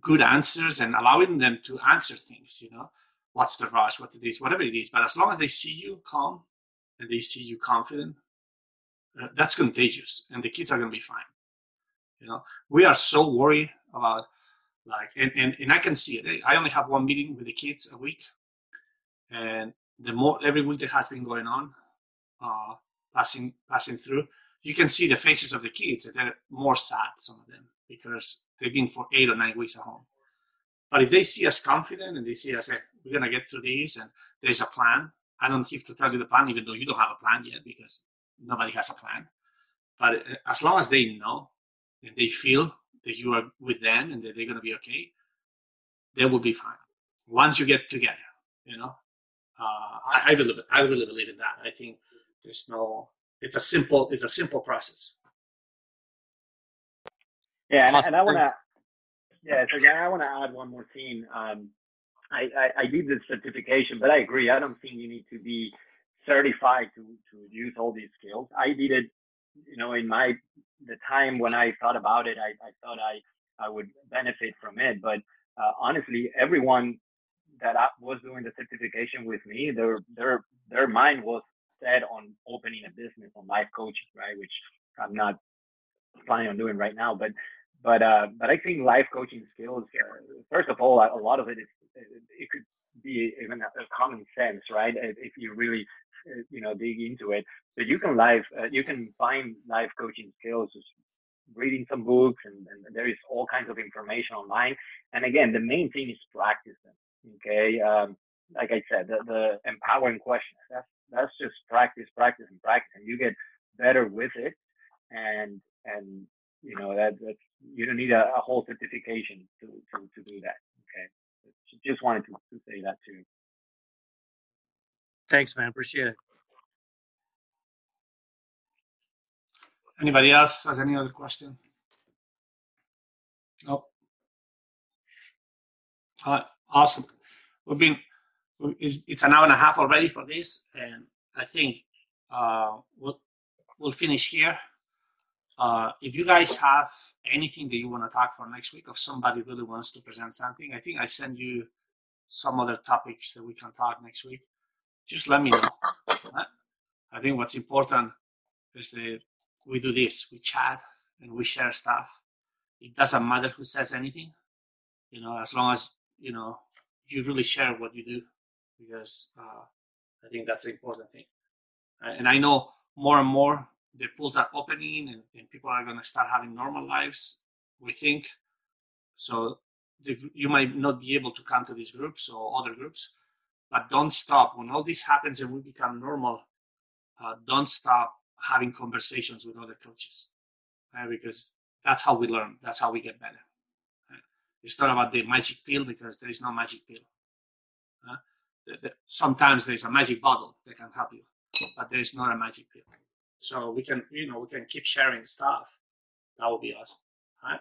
good answers and allowing them to answer things. You know, what's the rush, what it is, whatever it is. But as long as they see you calm and they see you confident, uh, that's contagious, and the kids are gonna be fine. You know, we are so worried about like, and, and, and I can see it. I only have one meeting with the kids a week, and the more every week that has been going on, uh, passing passing through, you can see the faces of the kids. They're more sad, some of them, because they've been for eight or nine weeks at home. But if they see us confident and they see us, hey, we're gonna get through these, and there's a plan. I don't have to tell you the plan, even though you don't have a plan yet, because nobody has a plan. But uh, as long as they know and they feel that you are with them and that they're going to be okay, they will be fine. Once you get together, you know, uh, I, I really, I really believe in that. I think there's no, it's a simple, it's a simple process. Yeah, and, and I want to, yeah, so again, I want to add one more thing. Um, I, I, I did the certification, but I agree. I don't think you need to be certified to, to use all these skills. I did it, you know, in my the time when I thought about it, I, I thought I, I would benefit from it. But uh, honestly, everyone that I was doing the certification with me, their their their mind was set on opening a business on life coaching, right? Which I'm not planning on doing right now. But but uh, but I think life coaching skills. Uh, first of all, a lot of it is be even a, common sense, right? If you really uh, you know dig into it. But you can live uh, you can find life coaching skills just reading some books and, and, there is all kinds of information online. And again the main thing is practicing okay? Um, like i said the, the empowering questions that's that's just practice practice and practice and you get better with it. And and you know that that's you don't need a, a whole certification to, to to do that just wanted to, to say that too Thanks, man. Appreciate it. Anybody else has any other question? Nope. All right, awesome. We've been it's, it's an hour and a half already for this, and I think uh, we'll we'll finish here. Uh, if you guys have anything that you want to talk for next week, if somebody really wants to present something, I think I send you some other topics that we can talk next week. Just let me know. I think what's important is that we do this, we chat and we share stuff. It doesn't matter who says anything, you know, as long as you know you really share what you do, because uh, I think that's the important thing. And I know more and more the pools are opening and, and people are going to start having normal lives. We think so. The, you might not be able to come to these groups or other groups, but don't stop when all this happens and we become normal. Uh, don't stop having conversations with other coaches right? because that's how we learn. That's how we get better. Right? It's not about the magic pill because there is no magic pill. Sometimes there's a magic bottle that can help you, but there is not a magic pill. So we can, you know, we can keep sharing stuff. That would be awesome. Right?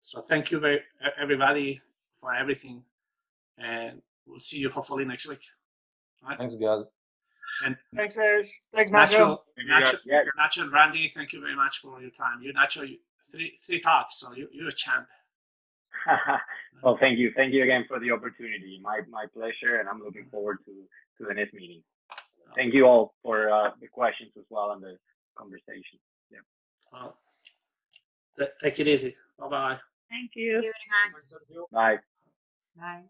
So thank you very everybody for everything, and we'll see you hopefully next week. Right? Thanks, guys. And thanks, Serge. Thanks, Nacho. Nacho, Nacho, Nacho and Randy, thank you very much for your time. You, Nacho, you, three three talks, so you, you're a champ. well, thank you, thank you again for the opportunity. My my pleasure, and I'm looking forward to to the next meeting. Thank you all for uh, the questions as well and the conversation. Yeah. Uh, th- take it easy. Bye bye. Thank you. Bye. Bye.